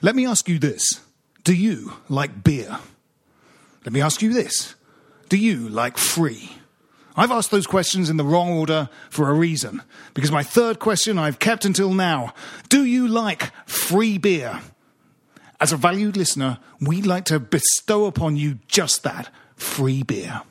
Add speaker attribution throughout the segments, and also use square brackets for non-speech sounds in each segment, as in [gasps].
Speaker 1: Let me ask you this Do you like beer? Let me ask you this Do you like free? I've asked those questions in the wrong order for a reason, because my third question I've kept until now Do you like free beer? As a valued listener, we'd like to bestow upon you just that free beer.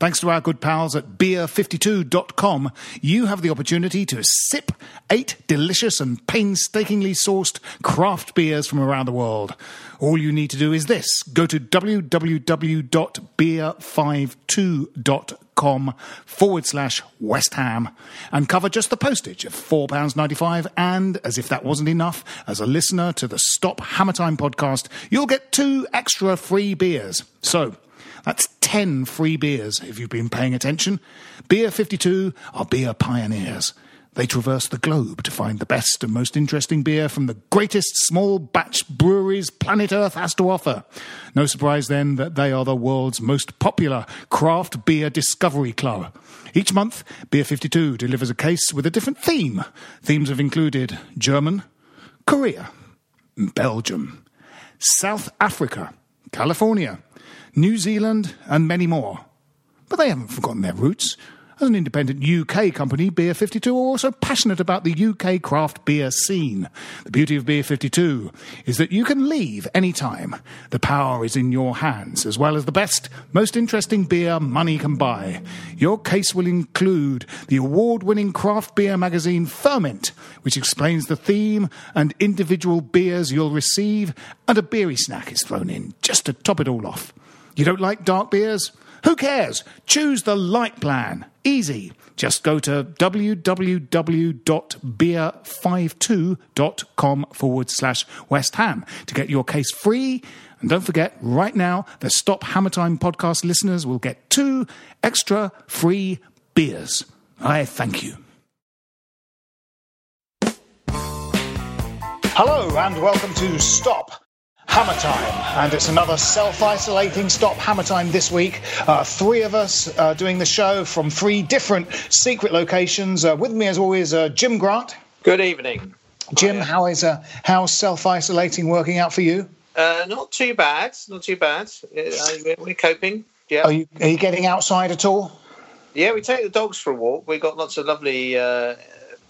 Speaker 1: Thanks to our good pals at beer52.com, you have the opportunity to sip eight delicious and painstakingly sourced craft beers from around the world. All you need to do is this go to www.beer52.com forward slash West Ham and cover just the postage of £4.95. And as if that wasn't enough, as a listener to the Stop Hammer Time podcast, you'll get two extra free beers. So, that's 10 free beers if you've been paying attention. Beer 52 are beer pioneers. They traverse the globe to find the best and most interesting beer from the greatest small batch breweries planet Earth has to offer. No surprise then that they are the world's most popular craft beer discovery club. Each month, Beer 52 delivers a case with a different theme. Themes have included German, Korea, Belgium, South Africa, California, New Zealand, and many more. But they haven't forgotten their roots. As an independent UK company, Beer 52 are also passionate about the UK craft beer scene. The beauty of Beer 52 is that you can leave any time. The power is in your hands, as well as the best, most interesting beer money can buy. Your case will include the award winning craft beer magazine Ferment, which explains the theme and individual beers you'll receive, and a beery snack is thrown in just to top it all off. You don't like dark beers? Who cares? Choose the light plan. Easy. Just go to www.beer52.com forward slash West Ham to get your case free. And don't forget, right now, the Stop Hammer Time podcast listeners will get two extra free beers. I thank you. Hello, and welcome to Stop Hammer Time, and it's another self-isolating Stop Hammer Time this week. Uh, three of us uh, doing the show from three different secret locations. Uh, with me, as always, uh, Jim Grant.
Speaker 2: Good evening.
Speaker 1: Jim, how is uh, how's self-isolating working out for you?
Speaker 2: Uh, not too bad. Not too bad. We're coping. Yeah.
Speaker 1: Are you are you getting outside at all?
Speaker 2: Yeah, we take the dogs for a walk. We've got lots of lovely uh,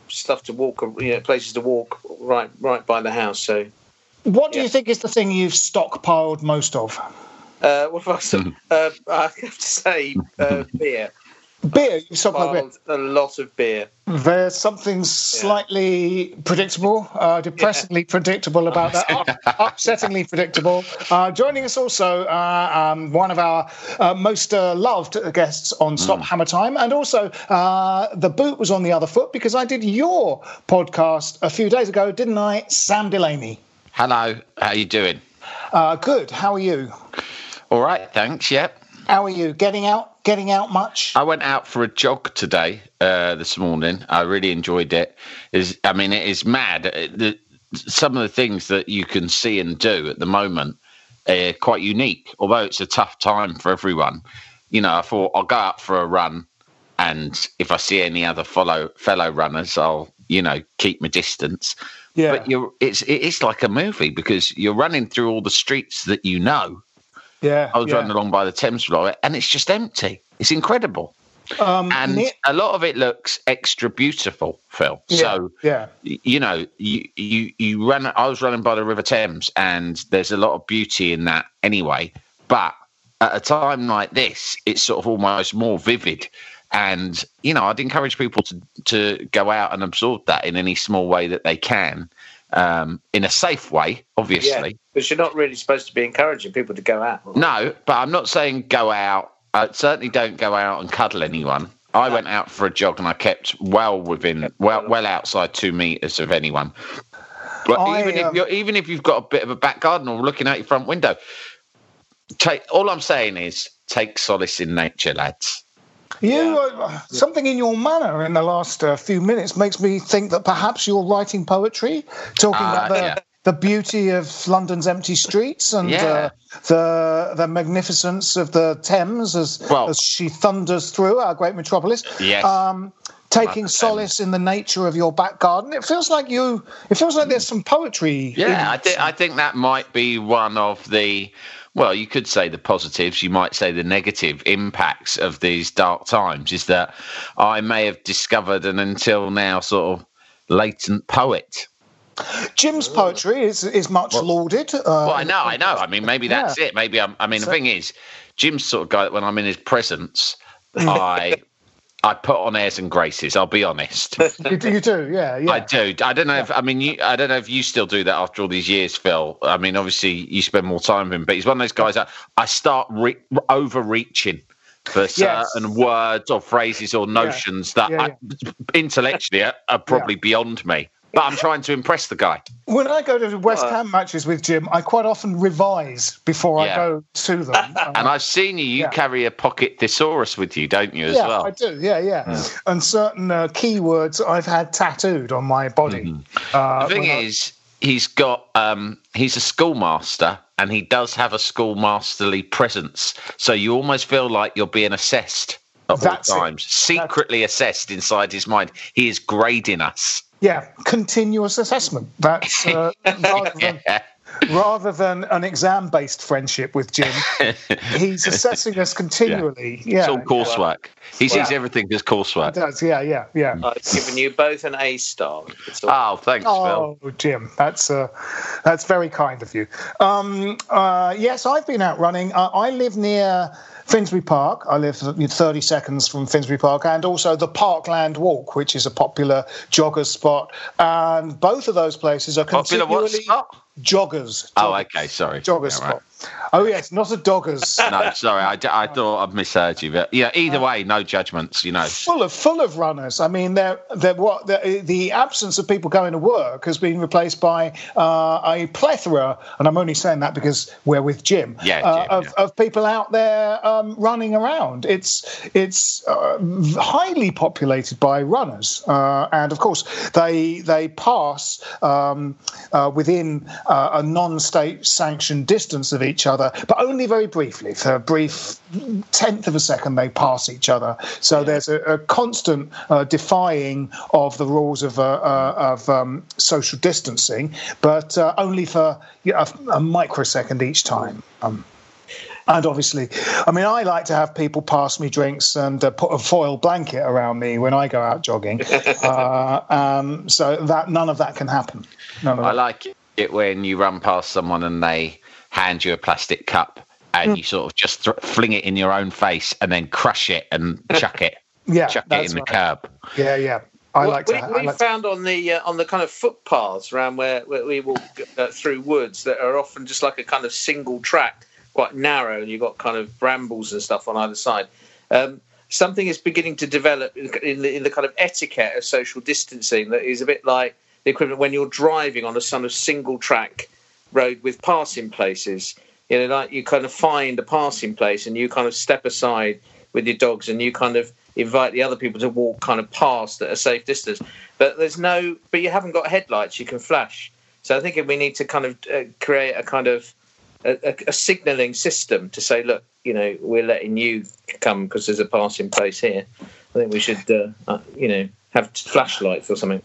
Speaker 2: stuff to walk, you know, places to walk right right by the house. So
Speaker 1: What do
Speaker 2: Yeah.
Speaker 1: you think is the thing you've stockpiled most of?
Speaker 2: Uh, what have I said? Uh, I have to say, uh, [laughs] beer.
Speaker 1: Beer. You've stockpiled beer.
Speaker 2: A lot of beer.
Speaker 1: There's something slightly predictable, uh, depressingly predictable about that, Up- [laughs] upsettingly predictable. Uh, joining us also, uh, um, one of our uh, most uh, loved guests on Stop Hammer Time, and also uh, the boot was on the other foot because I did your podcast a few days ago, didn't I, Sam Delaney?
Speaker 3: Hello, how are you doing?
Speaker 1: Uh, good. How are you?
Speaker 3: All right, thanks. Yep.
Speaker 1: How are you? Getting out? Getting out much?
Speaker 3: I went out for a jog today, uh, this morning. I really enjoyed it. Is I mean, it is mad. Uh, The, some of the things that you can see and do at the moment uh, quite unique. Although it's a tough time for everyone, you know, I thought I'll go out for a run, and if I see any other follow fellow runners, I'll you know keep my distance.
Speaker 1: Yeah.
Speaker 3: But you're it's it's like a movie because you're running through all the streets that you know.
Speaker 1: Yeah.
Speaker 3: I was
Speaker 1: yeah.
Speaker 3: running along by the Thames Floor, and it's just empty. It's incredible,
Speaker 1: Um,
Speaker 3: and
Speaker 1: ne-
Speaker 3: a lot of it looks extra beautiful, Phil.
Speaker 1: yeah,
Speaker 3: So
Speaker 1: yeah.
Speaker 3: you know, you you you run. I was running by the River Thames, and there's a lot of beauty in that anyway. But at a time like this, it's sort of almost more vivid. And you know, I'd encourage people to to go out and absorb that in any small way that they can, um, in a safe way, obviously.
Speaker 2: Yeah, because you're not really supposed to be encouraging people to go out.
Speaker 3: No, but I'm not saying go out. I certainly don't go out and cuddle anyone. I went out for a jog and I kept well within, well, well outside two meters of anyone. But
Speaker 1: I,
Speaker 3: even if
Speaker 1: um,
Speaker 3: you're, even if you've got a bit of a back garden or looking out your front window, take. All I'm saying is take solace in nature, lads.
Speaker 1: You uh, something in your manner in the last uh, few minutes makes me think that perhaps you're writing poetry, talking
Speaker 3: Ah,
Speaker 1: about the,
Speaker 3: yeah.
Speaker 1: the beauty of London's empty streets and
Speaker 3: Yeah.
Speaker 1: uh, the the magnificence of the Thames as
Speaker 3: Well-
Speaker 1: as she thunders through our great metropolis.
Speaker 3: Yes.
Speaker 1: Um, taking solace in the nature of your back garden. It feels like you. It feels like there's some poetry.
Speaker 3: Yeah, I think I think that might be one of the well, you could say the positives, you might say the negative impacts of these dark times is that I may have discovered an until now sort of latent poet.
Speaker 1: Jim's poetry is is much lauded. Uh,
Speaker 3: Well, I know, I know. I mean, maybe that's
Speaker 1: Yeah.
Speaker 3: it. Maybe I'm. I mean, the thing is, Jim's sort of guy that when I'm in his presence, [laughs] I I put on airs and graces. I'll be honest. [laughs]
Speaker 1: you, do- you do, yeah, yeah.
Speaker 3: I do. I don't know if I mean you. I don't know if you still do that after all these years, Phil. I mean, obviously you spend more time with him, but he's one of those guys that I start re- overreaching for
Speaker 1: Yes.
Speaker 3: certain words or phrases or notions that
Speaker 1: Yeah,
Speaker 3: I, intellectually are, are probably beyond me. But I'm trying to impress the guy.
Speaker 1: When I go to West Ham matches with Jim, I quite often revise before I go to them. Uh, [laughs]
Speaker 3: And I've seen you. You
Speaker 1: yeah.
Speaker 3: carry a pocket thesaurus with you, don't you, as
Speaker 1: yeah,
Speaker 3: well?
Speaker 1: I do. Yeah, yeah. And certain uh, keywords I've had tattooed on my body. Uh,
Speaker 3: Mm-hmm. The thing
Speaker 1: when I-
Speaker 3: is, he's got um, he's a schoolmaster, and he does have a schoolmasterly presence. So you almost feel like you're being assessed at
Speaker 1: That's
Speaker 3: all times, secretly assessed inside his mind. He is grading us.
Speaker 1: Yeah, continuous assessment. That's uh, [laughs] rather, than. Rather than an exam-based friendship with Jim. [laughs] he's assessing us continually. Yeah,
Speaker 3: It's all coursework. He sees
Speaker 1: Yeah.
Speaker 3: everything as
Speaker 1: He
Speaker 3: coursework.
Speaker 1: does. Yeah, yeah, yeah.
Speaker 2: I've given you both an A star. It's all-
Speaker 3: Oh, thanks, Phil.
Speaker 1: Oh, Jim, that's uh, that's very kind of you. Um, uh, yes, I've been out running. Uh, I live near Finsbury Park. I live 30 seconds from Finsbury Park, and also the Parkland Walk, which is a popular joggers spot. And both of those places are
Speaker 3: Popular what spot?
Speaker 1: Joggers.
Speaker 3: Oh, okay, sorry.
Speaker 1: Jogger
Speaker 3: Yeah, right.
Speaker 1: Oh yes, not a doggers. [laughs]
Speaker 3: No, sorry, I, d- I thought I'd misheard you, but yeah. Either way, no judgments. You know.
Speaker 1: full of full of runners. I mean, they're, they're what the, the absence of people going to work has been replaced by uh, a plethora, and I'm only saying that because we're with Jim.
Speaker 3: Yeah,
Speaker 1: uh,
Speaker 3: Jim,
Speaker 1: of,
Speaker 3: yeah.
Speaker 1: of people out there um, running around. It's it's uh, highly populated by runners, uh, and of course they they pass um, uh, within uh, a non-state sanctioned distance of each other, but only very briefly for a brief tenth of a second they pass each other. So there's a, a constant uh, defying of the rules of, uh, uh, of um, social distancing, but uh, only for you know, a, a microsecond each time. Um, and obviously, I mean, I like to have people pass me drinks and uh, put a foil blanket around me when I go out jogging. [laughs] uh, um, so that none of that can happen.
Speaker 3: I
Speaker 1: that.
Speaker 3: like it when you run past someone and they hand you a plastic cup and
Speaker 1: Hmm.
Speaker 3: you sort of just th- fling it in your own face and then crush it and chuck it, [laughs]
Speaker 1: Yeah,
Speaker 3: chuck it
Speaker 1: that's
Speaker 3: in the
Speaker 1: right.
Speaker 3: curb.
Speaker 1: Yeah, yeah. I
Speaker 2: Well,
Speaker 1: like to.
Speaker 2: we,
Speaker 1: I
Speaker 2: we
Speaker 1: like to-
Speaker 2: found on the uh, on the kind of footpaths around where, where we walk uh, through woods that are often just like a kind of single track, quite narrow, and you've got kind of brambles and stuff on either side. Um, something is beginning to develop in in the, in the kind of etiquette of social distancing that is a bit like the equivalent when you're driving on a sort of single track road with passing places. You know, like you kind of find a passing place and you kind of step aside with your dogs and you kind of invite the other people to walk kind of past at a safe distance. But there's no, but you haven't got headlights you can flash. So I think we need to kind of uh, create a kind of a, a signalling system to say, look, you know, we're letting you come because there's a passing place here. I think we should, uh, uh, you know, have flashlights or something.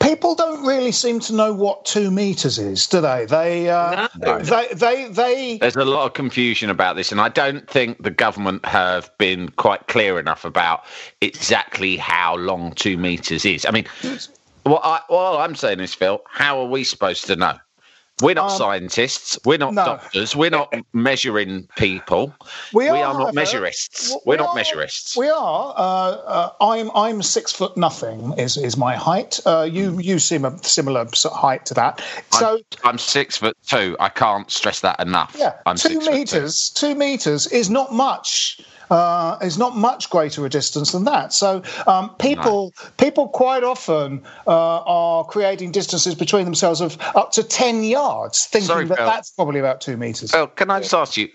Speaker 1: People don't really seem to know what two meters is, do they? They, uh,
Speaker 2: No.
Speaker 1: they, they, they.
Speaker 3: There's a lot of confusion about this, and I don't think the government have been quite clear enough about exactly how long two meters is. I mean, what, I, what all I'm saying is, Phil, how are we supposed to know? We're not
Speaker 1: Um,
Speaker 3: scientists. We're not
Speaker 1: no.
Speaker 3: doctors. We're not measuring people.
Speaker 1: We are,
Speaker 3: not
Speaker 1: however,
Speaker 3: measurists. We're
Speaker 1: we
Speaker 3: not
Speaker 1: are-
Speaker 3: measurists.
Speaker 1: We are. Uh, uh, I'm I'm six foot nothing is is my height. Uh, you you seem a similar height to that. So
Speaker 3: I'm, I'm six foot two. I can't stress that enough.
Speaker 1: yeah,
Speaker 3: I'm
Speaker 1: two
Speaker 3: foot two.
Speaker 1: meters. Two meters is not much. Uh, is not much greater a distance than that. So um, people people quite often uh, are creating distances between themselves of up to ten yards, thinking
Speaker 3: Sorry,
Speaker 1: that
Speaker 3: Phil.
Speaker 1: that's probably about two meters.
Speaker 3: Phil, can I just ask you?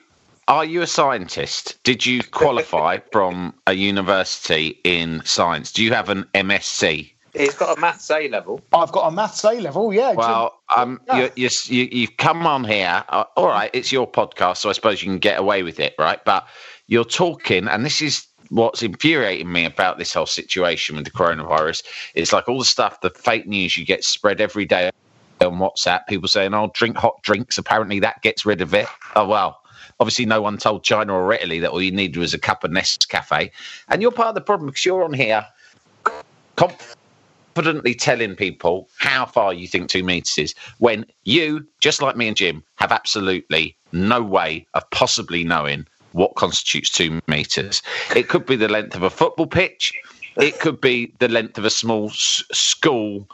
Speaker 3: Are you a scientist? Did you qualify [laughs] from a university in science? Do you have an MSc?
Speaker 2: He's got a maths A level.
Speaker 1: I've got a maths A level. Yeah.
Speaker 3: Well, um,
Speaker 1: Yeah.
Speaker 3: you, you, you, you've come on here. Uh, all right, it's your podcast, so I suppose you can get away with it, right? But you're talking, and this is what's infuriating me about this whole situation with the coronavirus. It's like all the stuff, the fake news you get spread every day on WhatsApp. People saying, "Oh, drink hot drinks." Apparently, that gets rid of it. Oh well. Obviously, no one told China or Italy that all you needed was a cup of Nescafe, and you're part of the problem because you're on here confidently telling people how far you think two meters is when you, just like me and Jim, have absolutely no way of possibly knowing what constitutes two meters. It could be the length of a football pitch. It could be the length of a small s- school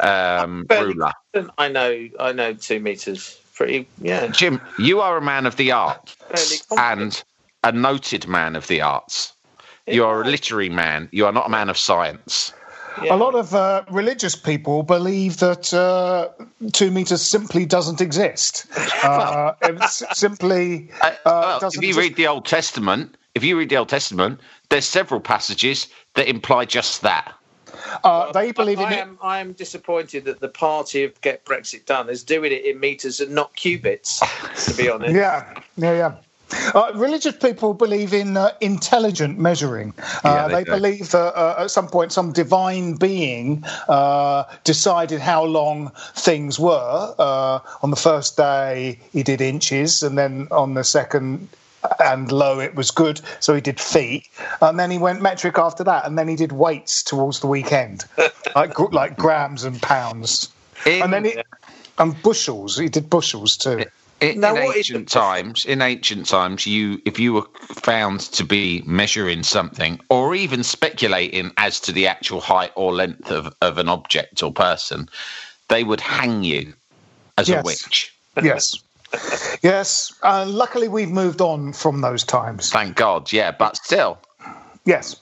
Speaker 3: um, ruler.
Speaker 2: I know, I know, two meters. Pretty, yeah.
Speaker 3: Jim, you are a man of the
Speaker 2: arts
Speaker 3: and a noted man of the arts. You are a literary man. You are not a man of science.
Speaker 2: Yeah.
Speaker 1: A lot of uh, religious people believe that uh, two meters simply doesn't exist. [laughs] Uh, it's simply
Speaker 3: Uh,
Speaker 1: uh,
Speaker 3: well, if you read the Old Testament, if you read the Old Testament, there's several passages that imply just that.
Speaker 1: Uh, they believe in
Speaker 2: I
Speaker 1: it.
Speaker 2: am, I am disappointed that the party of Get Brexit Done is doing it in meters and not cubits. To be honest,
Speaker 1: Yeah, yeah, yeah. Uh, religious people believe in uh, intelligent measuring. Uh,
Speaker 3: Yeah, they
Speaker 1: they believe that uh, at some point some divine being uh, decided how long things were. Uh, on the first day, he did inches, and then on the second and low, it was good, so he did feet, and then he went metric after that, and then he did weights towards the weekend, [laughs] like like grams and pounds,
Speaker 3: In,
Speaker 1: and then he, and bushels. He did bushels too.
Speaker 3: In,
Speaker 2: Now,
Speaker 3: in ancient times, in ancient times, you if you were found to be measuring something or even speculating as to the actual height or length of, of an object or person, they would hang you as
Speaker 1: Yes.
Speaker 3: a witch.
Speaker 1: yes yes uh, luckily we've moved on from those times
Speaker 3: Thank God, yeah. But still,
Speaker 1: yes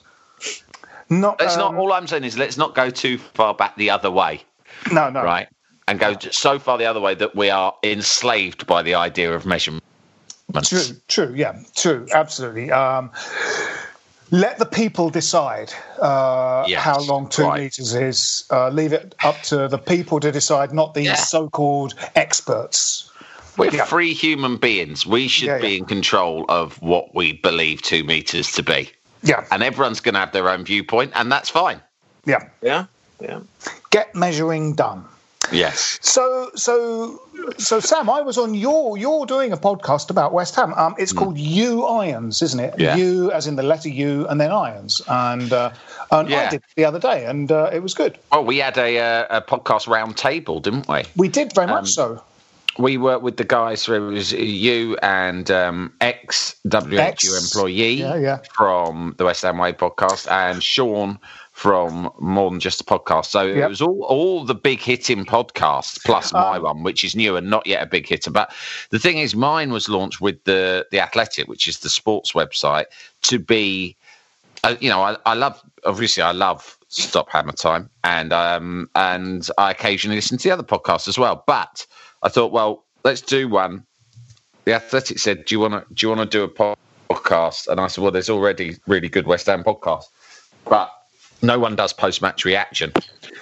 Speaker 1: not
Speaker 3: let's not.
Speaker 1: um,
Speaker 3: All I'm saying is, let's not go too far back the other way.
Speaker 1: no no
Speaker 3: right? And go so far the other way that we are enslaved by the idea of measurement.
Speaker 1: true true yeah true absolutely um let the people decide uh,
Speaker 3: Yes,
Speaker 1: how long two
Speaker 3: right.
Speaker 1: meters is. Uh, leave it up to the people to decide, not these
Speaker 3: Yeah.
Speaker 1: so-called experts.
Speaker 3: We're
Speaker 1: Yeah.
Speaker 3: free human beings. We should
Speaker 1: Yeah,
Speaker 3: be
Speaker 1: yeah.
Speaker 3: in control of what we believe two meters to be.
Speaker 1: Yeah,
Speaker 3: And everyone's going to have their own viewpoint, and that's fine.
Speaker 1: yeah.
Speaker 2: yeah, yeah.
Speaker 1: Get measuring done.
Speaker 3: Yes.
Speaker 1: So, so, so, Sam, I was on your. You're doing a podcast about West Ham. Um, it's called U Irons, isn't it?
Speaker 3: Yeah.
Speaker 1: U as in the letter U, and then irons. And uh, and I
Speaker 3: Yeah.
Speaker 1: did the other day, and uh, it was good.
Speaker 3: Well, we had a, uh, a podcast round table, didn't we?
Speaker 1: We did very much
Speaker 3: Um,
Speaker 1: so.
Speaker 3: We worked with the guys. So it was you and um, ex WHU employee
Speaker 1: Yeah, yeah.
Speaker 3: from the West Ham Way podcast, and Sean from More Than Just a Podcast. So it was all all the big hitting podcasts plus my
Speaker 1: Um,
Speaker 3: one, which is new and not yet a big hitter. But the thing is, mine was launched with the the Athletic, which is the sports website, to be. Uh, you know, I, I love obviously I love Stop Hammer Time, and um and I occasionally listen to the other podcasts as well. But I thought, well, let's do one. The Athletic said, "Do you want to do you want to do a podcast?" And I said, "Well, there's already really good West Ham podcast, but no one does post match reaction.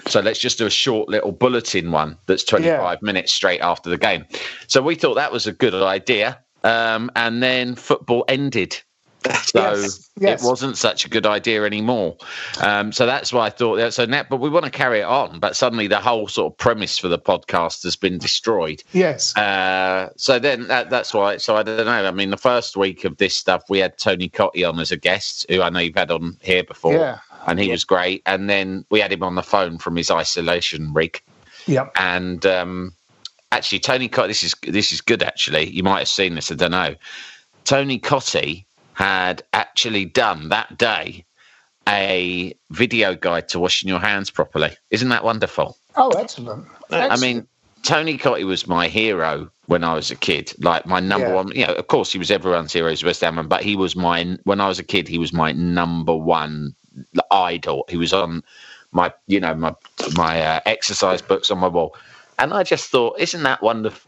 Speaker 3: So let's just do a short little bulletin one that's 25
Speaker 1: Yeah.
Speaker 3: minutes straight after the game. So we thought that was a good idea. Um, and then football ended. [laughs] So
Speaker 1: Yes, yes.
Speaker 3: it wasn't such a good idea anymore. Um, so that's why I thought that. So now, but we want to carry it on. But suddenly the whole sort of premise for the podcast has been destroyed.
Speaker 1: Yes.
Speaker 3: Uh, so then that, that's why. So I don't know. I mean, the first week of this stuff, we had Tony Cottee on as a guest, who I know you've had on here before,
Speaker 1: Yeah.
Speaker 3: And he was great. And then we had him on the phone from his isolation rig,
Speaker 1: Yep.
Speaker 3: and um, actually, Tony Cottee. This is this is good. Actually, you might have seen this. I don't know. Tony Cottee had actually done that day a video guide to washing your hands properly. Isn't that wonderful?
Speaker 1: Oh, excellent.
Speaker 3: I mean, Tony Cottee was my hero when I was a kid. Like my number
Speaker 1: Yeah.
Speaker 3: one. You know, of course, he was everyone's hero as West Ham, but he was my when I was a kid. He was my number one idol. He was on my, you know, my my uh, exercise books on my wall, and I just thought, isn't that wonderful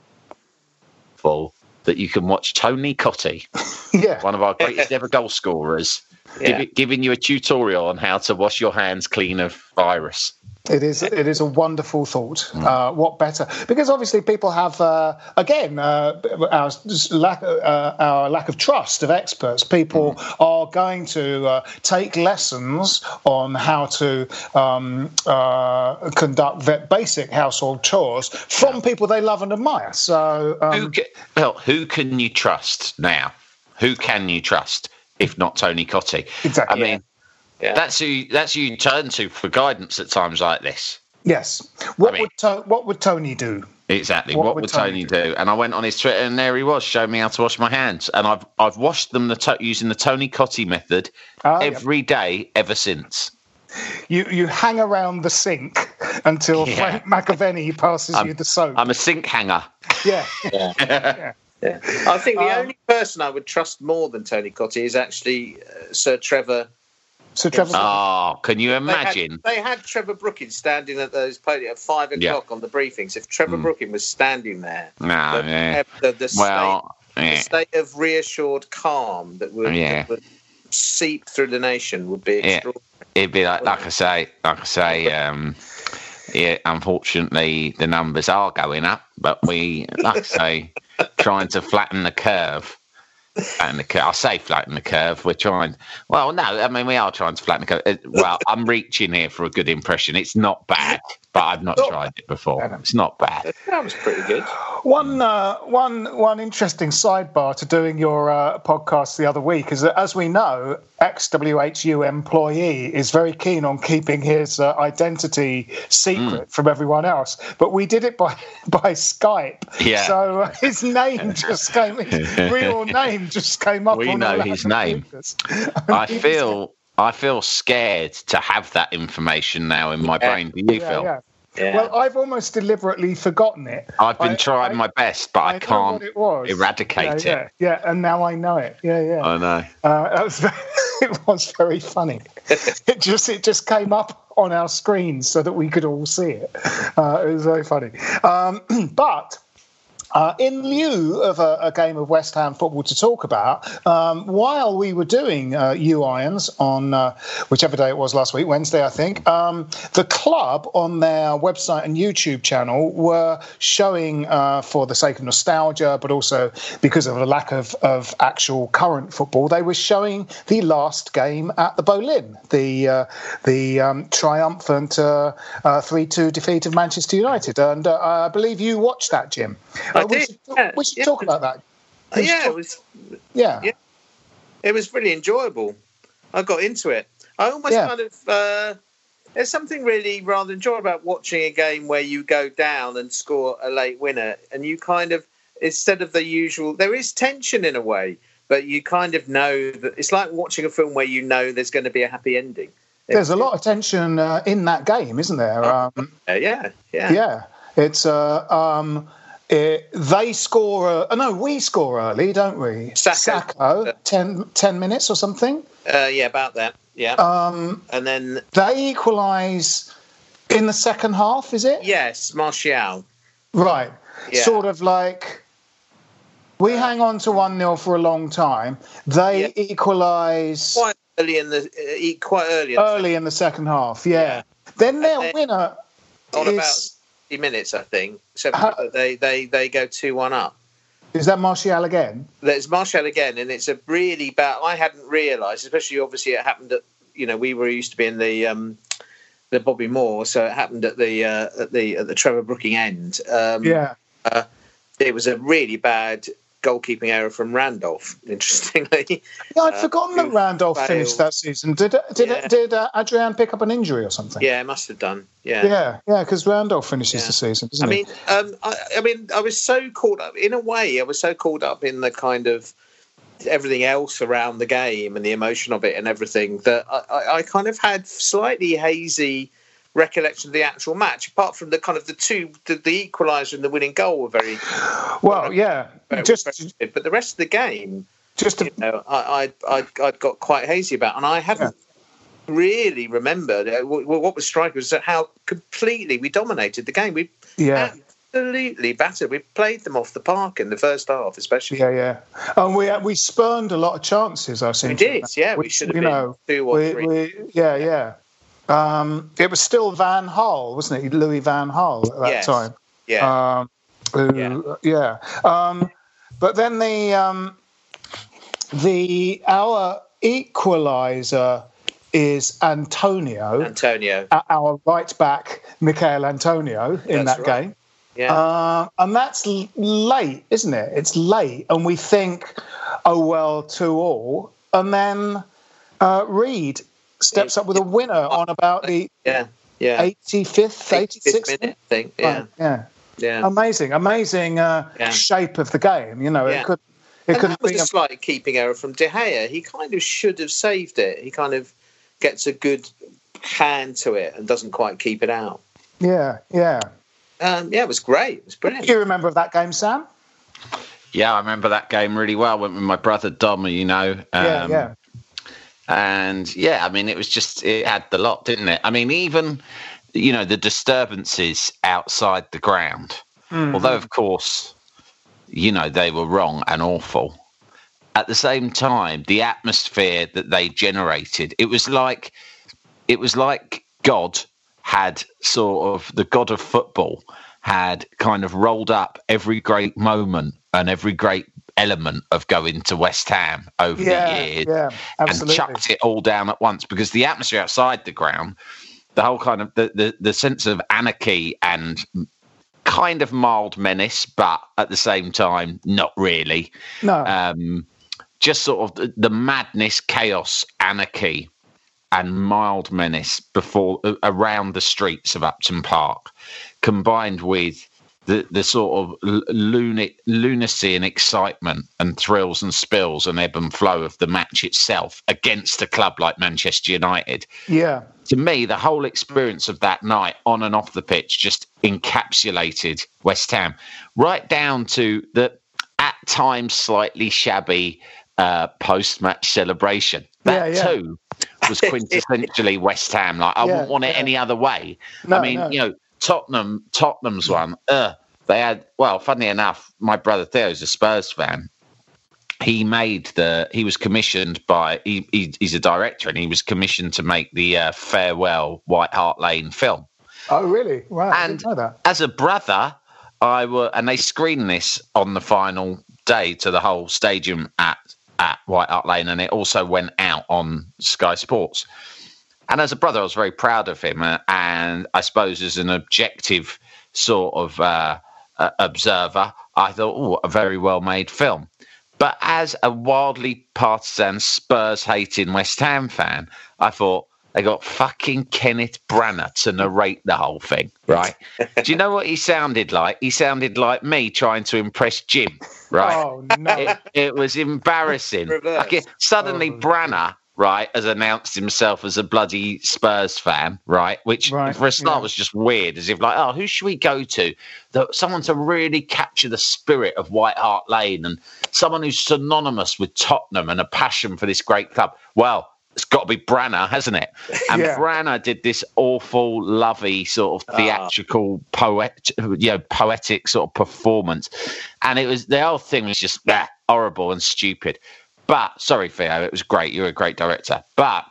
Speaker 3: that you can watch Tony Cottee, [laughs]
Speaker 1: yeah.
Speaker 3: one of our greatest ever goal scorers,
Speaker 2: Yeah.
Speaker 3: giving you a tutorial on how to wash your hands clean of virus.
Speaker 1: It is. It is a wonderful thought.
Speaker 3: Mm.
Speaker 1: Uh, what better? Because obviously, people have uh, again uh, our lack uh, our lack of trust of experts. People
Speaker 3: Mm.
Speaker 1: are going to uh, take lessons on how to um, uh, conduct basic household chores from people they love and admire. So
Speaker 3: who
Speaker 1: um,
Speaker 3: can, well, who can you trust now? Who can you trust if not Tony Cottee?
Speaker 1: Exactly.
Speaker 3: I mean,
Speaker 2: Yeah.
Speaker 3: That's who that's who you turn to for guidance at times like this.
Speaker 1: yes, what
Speaker 3: mean-
Speaker 1: would to- what would Tony do?
Speaker 3: Exactly.
Speaker 1: What
Speaker 3: What,
Speaker 1: would
Speaker 3: would
Speaker 1: Tony
Speaker 3: Tony do? And I went on his Twitter, and there he was, showing me how to wash my hands. And I've I've washed them the to- using the Tony Cottee method
Speaker 1: Ah, yep.
Speaker 3: every day ever since.
Speaker 1: You you hang around the sink until
Speaker 3: Yeah.
Speaker 1: Frank McAvennie passes
Speaker 3: I'm-
Speaker 1: you the soap.
Speaker 3: I'm a sink hanger. [laughs]
Speaker 1: yeah.
Speaker 2: Yeah. I think the
Speaker 1: Um,
Speaker 2: only person I would trust more than Tony Cottee is actually uh, Sir Trevor.
Speaker 1: So Trevor.
Speaker 3: Oh, can you
Speaker 2: They
Speaker 3: imagine?
Speaker 2: had, they had Trevor Brookings standing at those podium at five
Speaker 3: Yeah.
Speaker 2: o'clock on the briefings. If Trevor Brookings was standing there,
Speaker 3: No,
Speaker 2: the,
Speaker 3: yeah.
Speaker 2: the, the state,
Speaker 3: Well,
Speaker 2: the
Speaker 3: yeah.
Speaker 2: state of reassured calm that would,
Speaker 3: Yeah.
Speaker 2: that would seep through the nation would be
Speaker 3: Yeah.
Speaker 2: extraordinary.
Speaker 3: it'd be like like I say, like I say, um, yeah. Unfortunately, the numbers are going up, but we, like I say, trying to flatten the curve. Flatten the curve. I say flatten the curve. We're trying. Well, no, I mean we are trying to flatten the curve. Uh, well, I'm reaching here for a good impression. It's not bad, but I've not tried it before. It's not bad.
Speaker 2: That was pretty good.
Speaker 1: One, uh, one, one interesting sidebar to doing your uh, podcast the other week is that, as we know, ex-WHU employee is very keen on keeping his uh, identity secret from everyone else. But we did it by [laughs] by Skype,
Speaker 3: Yeah.
Speaker 1: so uh, his name [laughs] just came, his real name just came up.
Speaker 3: We
Speaker 1: on
Speaker 3: know his [laughs] name. I feel. I feel scared to have that information now in my brain. Do you
Speaker 1: Yeah,
Speaker 3: feel?
Speaker 1: yeah.
Speaker 2: Yeah.
Speaker 1: Well, I've almost deliberately forgotten it.
Speaker 3: I've been
Speaker 1: I-
Speaker 3: trying
Speaker 1: I-
Speaker 3: my best, but I,
Speaker 1: know
Speaker 3: can't
Speaker 1: it was.
Speaker 3: eradicate
Speaker 1: yeah,
Speaker 3: it.
Speaker 1: Yeah, yeah, and now I know it. Yeah, yeah.
Speaker 3: I know.
Speaker 1: Uh, was very, [laughs] it was very funny. [laughs] it just it just came up on our screens so that we could all see it. Uh, it was very funny. Um, [clears throat] but. Uh, in lieu of a, a game of West Ham football to talk about, um, while we were doing uh, U Irons on uh, whichever day it was last week, Wednesday, I think, um, the club on their website and YouTube channel were showing, uh, for the sake of nostalgia, but also because of a lack of, of actual current football, they were showing the last game at the Boleyn, the uh, the um, triumphant three two defeat of Manchester United, and uh, I believe you watched that, Jim.
Speaker 2: I
Speaker 1: We
Speaker 2: did,
Speaker 1: should,
Speaker 2: yeah,
Speaker 1: we should
Speaker 2: yeah.
Speaker 1: talk about that.
Speaker 2: Yeah,
Speaker 1: talk-
Speaker 2: it was
Speaker 1: yeah.
Speaker 2: yeah. it was really enjoyable. I got into it. I almost kind of uh, there's something really rather enjoyable about watching a game where you go down and score a late winner, and you kind of instead of the usual, there is tension in a way, but you kind of know that it's like watching a film where you know there's going to be a happy ending.
Speaker 1: There's a lot of tension uh, in that game, isn't there?
Speaker 2: Oh.
Speaker 1: Um,
Speaker 2: yeah, yeah,
Speaker 1: yeah, it's uh, um, it, they score. Uh, oh, no, we score early, don't we?
Speaker 2: Sakho.
Speaker 1: Sakho, 10, 10 minutes or something.
Speaker 2: Uh, yeah, about that. Yeah,
Speaker 1: Um,
Speaker 2: and then
Speaker 1: they equalise in the second half. Is it
Speaker 2: yes, Martial.
Speaker 1: right?
Speaker 2: Yeah.
Speaker 1: Sort of like. We hang on to 1 0 for a long time. They
Speaker 2: Yeah.
Speaker 1: equalise
Speaker 2: Quite early in the uh, quite early. In
Speaker 1: early in the second half. Yeah. yeah. Then their
Speaker 2: then,
Speaker 1: winner
Speaker 2: on
Speaker 1: is,
Speaker 2: about minutes, I think. So how, they they they go two one up.
Speaker 1: Is that Martial again?
Speaker 2: There's Martial again, and it's a really bad. I hadn't realised, especially obviously it happened at you know we were used to being the um, the Bobby Moore, so it happened at the uh, at the at the Trevor Brooking end. Um,
Speaker 1: yeah, uh,
Speaker 2: it was a really bad goalkeeping error from Randolph. [laughs] Interestingly,
Speaker 1: yeah, I'd uh, forgotten that Randolph failed. finished that season. Did did yeah. did uh, Adrian pick up an injury or something?
Speaker 2: Yeah, it must have done. Yeah,
Speaker 1: yeah, yeah. Because Randolph finishes yeah. the season. I
Speaker 2: mean, um, I, I, mean, I was so caught up in a way. I was so caught up in the kind of everything else around the game and the emotion of it and everything that I, I kind of had slightly hazy recollection of the actual match, apart from the kind of the two, the, the equaliser and the winning goal were very
Speaker 1: well, yeah.
Speaker 2: Very just but the rest of the game,
Speaker 1: just to,
Speaker 2: you know, I I I got quite hazy about, and I haven't. Yeah. Really remembered uh, what was striking was how completely we dominated the game. We
Speaker 1: yeah
Speaker 2: absolutely battered. We played them off the park in the first half, especially.
Speaker 1: Yeah, yeah. And we we spurned a lot of chances. I think
Speaker 2: we did. Yeah, we, we should have you been know, two or
Speaker 1: we,
Speaker 2: three.
Speaker 1: We, yeah, yeah. Um, it was still Van Gaal, wasn't it? Louis Van Gaal at that
Speaker 2: yes.
Speaker 1: time.
Speaker 2: Yeah.
Speaker 1: Um, who, yeah. yeah. Um, but then the um, the our equaliser is Antonio.
Speaker 2: Antonio.
Speaker 1: Our right back, Michail Antonio, in that's that right. game.
Speaker 2: Yeah. Uh,
Speaker 1: and that's late, isn't it? It's late. And we think, oh, well, two all. And then uh, Reid steps up with a winner on about the
Speaker 2: yeah, yeah.
Speaker 1: 85th, 86th
Speaker 2: minute, I think. Yeah.
Speaker 1: Right, yeah. Yeah. Amazing, amazing uh, yeah. shape of the game. You know, yeah. it could. It
Speaker 2: could was a, a slight keeping error from De Gea. He kind of should have saved it. He kind of gets a good hand to it and doesn't quite keep it out.
Speaker 1: Yeah, yeah.
Speaker 2: Um, yeah, it was great. It was brilliant.
Speaker 1: Do you remember that game, Sam?
Speaker 3: Yeah, I remember that game really well. I went with my brother Dom, you know.
Speaker 1: Um, yeah, yeah.
Speaker 3: And yeah, I mean, it was just, it had the lot, didn't it? I mean, even, you know, the disturbances outside the ground, mm-hmm. although, of course, you know, they were wrong and awful. At the same time, the atmosphere that they generated, it was like, it was like God had sort of the God of football had kind of rolled up every great moment and every great element of going to West Ham over
Speaker 1: yeah,
Speaker 3: the years
Speaker 1: yeah,
Speaker 3: and chucked it all down at once because the atmosphere outside the ground, the whole kind of the, the, the sense of anarchy and kind of mild menace, but at the same time, not really.
Speaker 1: No.
Speaker 3: Um, just sort of the, the madness, chaos, anarchy, and mild menace before uh, around the streets of Upton Park, combined with the, the sort of lunacy and excitement and thrills and spills and ebb and flow of the match itself against a club like Manchester United.
Speaker 1: Yeah.
Speaker 3: To me, the whole experience of that night on and off the pitch just encapsulated West Ham, right down to the at times slightly shabby uh, post match celebration. That yeah, yeah. too was [laughs] quintessentially West Ham. Like I yeah, wouldn't want it any other way. No, I mean, no. you know, Tottenham, Tottenham's one. Uh, they had well, funny enough, my brother Theo is a Spurs fan. He made the. He was commissioned by. He, he he's a director, and he was commissioned to make the uh, farewell White Hart Lane film.
Speaker 1: Oh, really? Wow!
Speaker 3: And as a brother, I were, and they screened this on the final day to the whole stadium at at White Hart Lane, and it also went out on Sky Sports. And as a brother, I was very proud of him. Uh, and I suppose as an objective sort of uh, uh, observer, I thought, oh, a very well made film. But as a wildly partisan Spurs hating West Ham fan, I thought, they got fucking Kenneth Branagh to narrate the whole thing, right? Do you know what he sounded like? He sounded like me trying to impress Jim, right?
Speaker 1: Oh no!
Speaker 3: It, it was embarrassing. Like suddenly, oh, Branagh right, has announced himself as a bloody Spurs fan, right? Which right, for a start yeah. was just weird, as if like, oh, who should we go to? The, someone to really capture the spirit of White Hart Lane and someone who's synonymous with Tottenham and a passion for this great club. Well, it's got to be Branagh, hasn't it? [laughs] And yeah. Branagh did this awful, lovey sort of ah. theatrical, uh, poet, you know, poetic sort of performance, and it was the whole thing was just bah, horrible and stupid. But sorry, Theo, it was great. You're a great director. But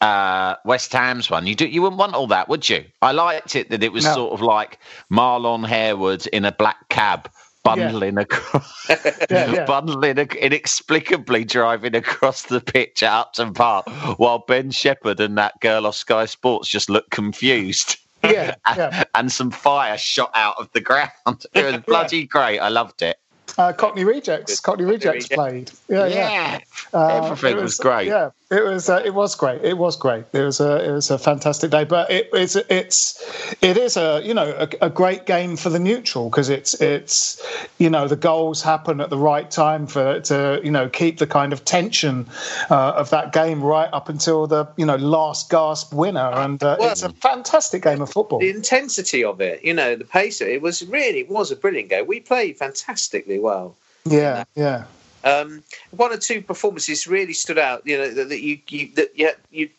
Speaker 3: uh, West Ham's one, you do you wouldn't want all that, would you? I liked it that it was
Speaker 1: No.
Speaker 3: sort of like Marlon Harewood in a black cab. Bundling across, [laughs]
Speaker 1: Yeah, [laughs] yeah.
Speaker 3: bundling inexplicably driving across the pitch at Upton Park, while Ben Shepherd and that girl off Sky Sports just looked confused.
Speaker 1: Yeah, [laughs] yeah.
Speaker 3: and some fire shot out of the ground. It was bloody great. I loved it.
Speaker 1: Uh, Cockney Rejects. Cockney Rejects
Speaker 2: Rejects.
Speaker 1: played. Yeah, yeah. Uh,
Speaker 3: Everything
Speaker 1: it
Speaker 3: was, great.
Speaker 1: Yeah, it was. Uh, it was great. It was great. It was a. It was a fantastic day. But it, it's. It's. It is a. You know, a, a great game for the neutral because it's. It's. You know, the goals happen at the right time for to. You know, keep the kind of tension uh, of that game right up until the. You know, last gasp winner, and uh,
Speaker 2: Well-
Speaker 1: it's a fantastic game of football.
Speaker 2: the intensity of it, you know, the pace of it, it was really it was a brilliant game. We played fantastically well.
Speaker 1: Yeah, yeah.
Speaker 2: Um, one or two performances really stood out. You know that, that you, you that you, you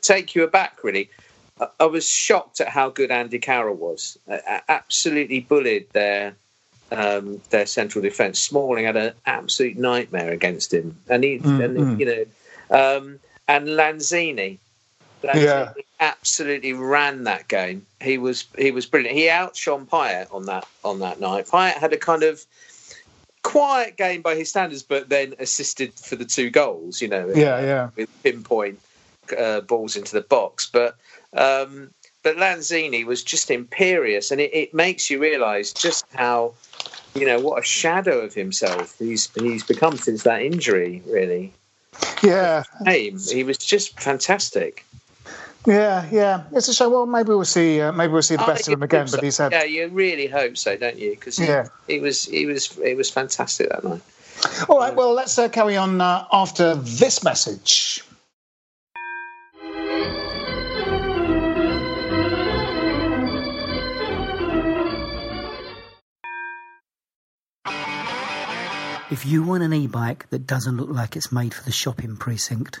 Speaker 2: take you aback. Really, I, I was shocked at how good Andy Carroll was. Uh, absolutely bullied their um, their central defence. Smalling had an absolute nightmare against him, and he
Speaker 1: Mm,
Speaker 2: and
Speaker 1: mm.
Speaker 2: you know um, and Lanzini. Lanzini
Speaker 1: Yeah.
Speaker 2: absolutely ran that game. He was he was brilliant. He outshone Payet on that on that night. Payet had a kind of quiet game by his standards, but then assisted for the two goals. You know,
Speaker 1: Yeah, yeah.
Speaker 2: with pinpoint uh, balls into the box. But um, but Lanzini was just imperious, and it, it makes you realise just how you know what a shadow of himself he's he's become since that injury. Really,
Speaker 1: Yeah,
Speaker 2: he was just fantastic.
Speaker 1: Yeah, yeah. It's a shame. Well, maybe we'll see. Uh, maybe we'll see the best of him again.
Speaker 2: hope
Speaker 1: But
Speaker 2: so.
Speaker 1: he's had
Speaker 2: yeah, you really hope so, don't you? Because he,
Speaker 1: Yeah.
Speaker 2: he was he was it was fantastic that night.
Speaker 1: All right, well, let's uh, carry on uh, after this message.
Speaker 4: If you want an e-bike that doesn't look like it's made for the shopping precinct,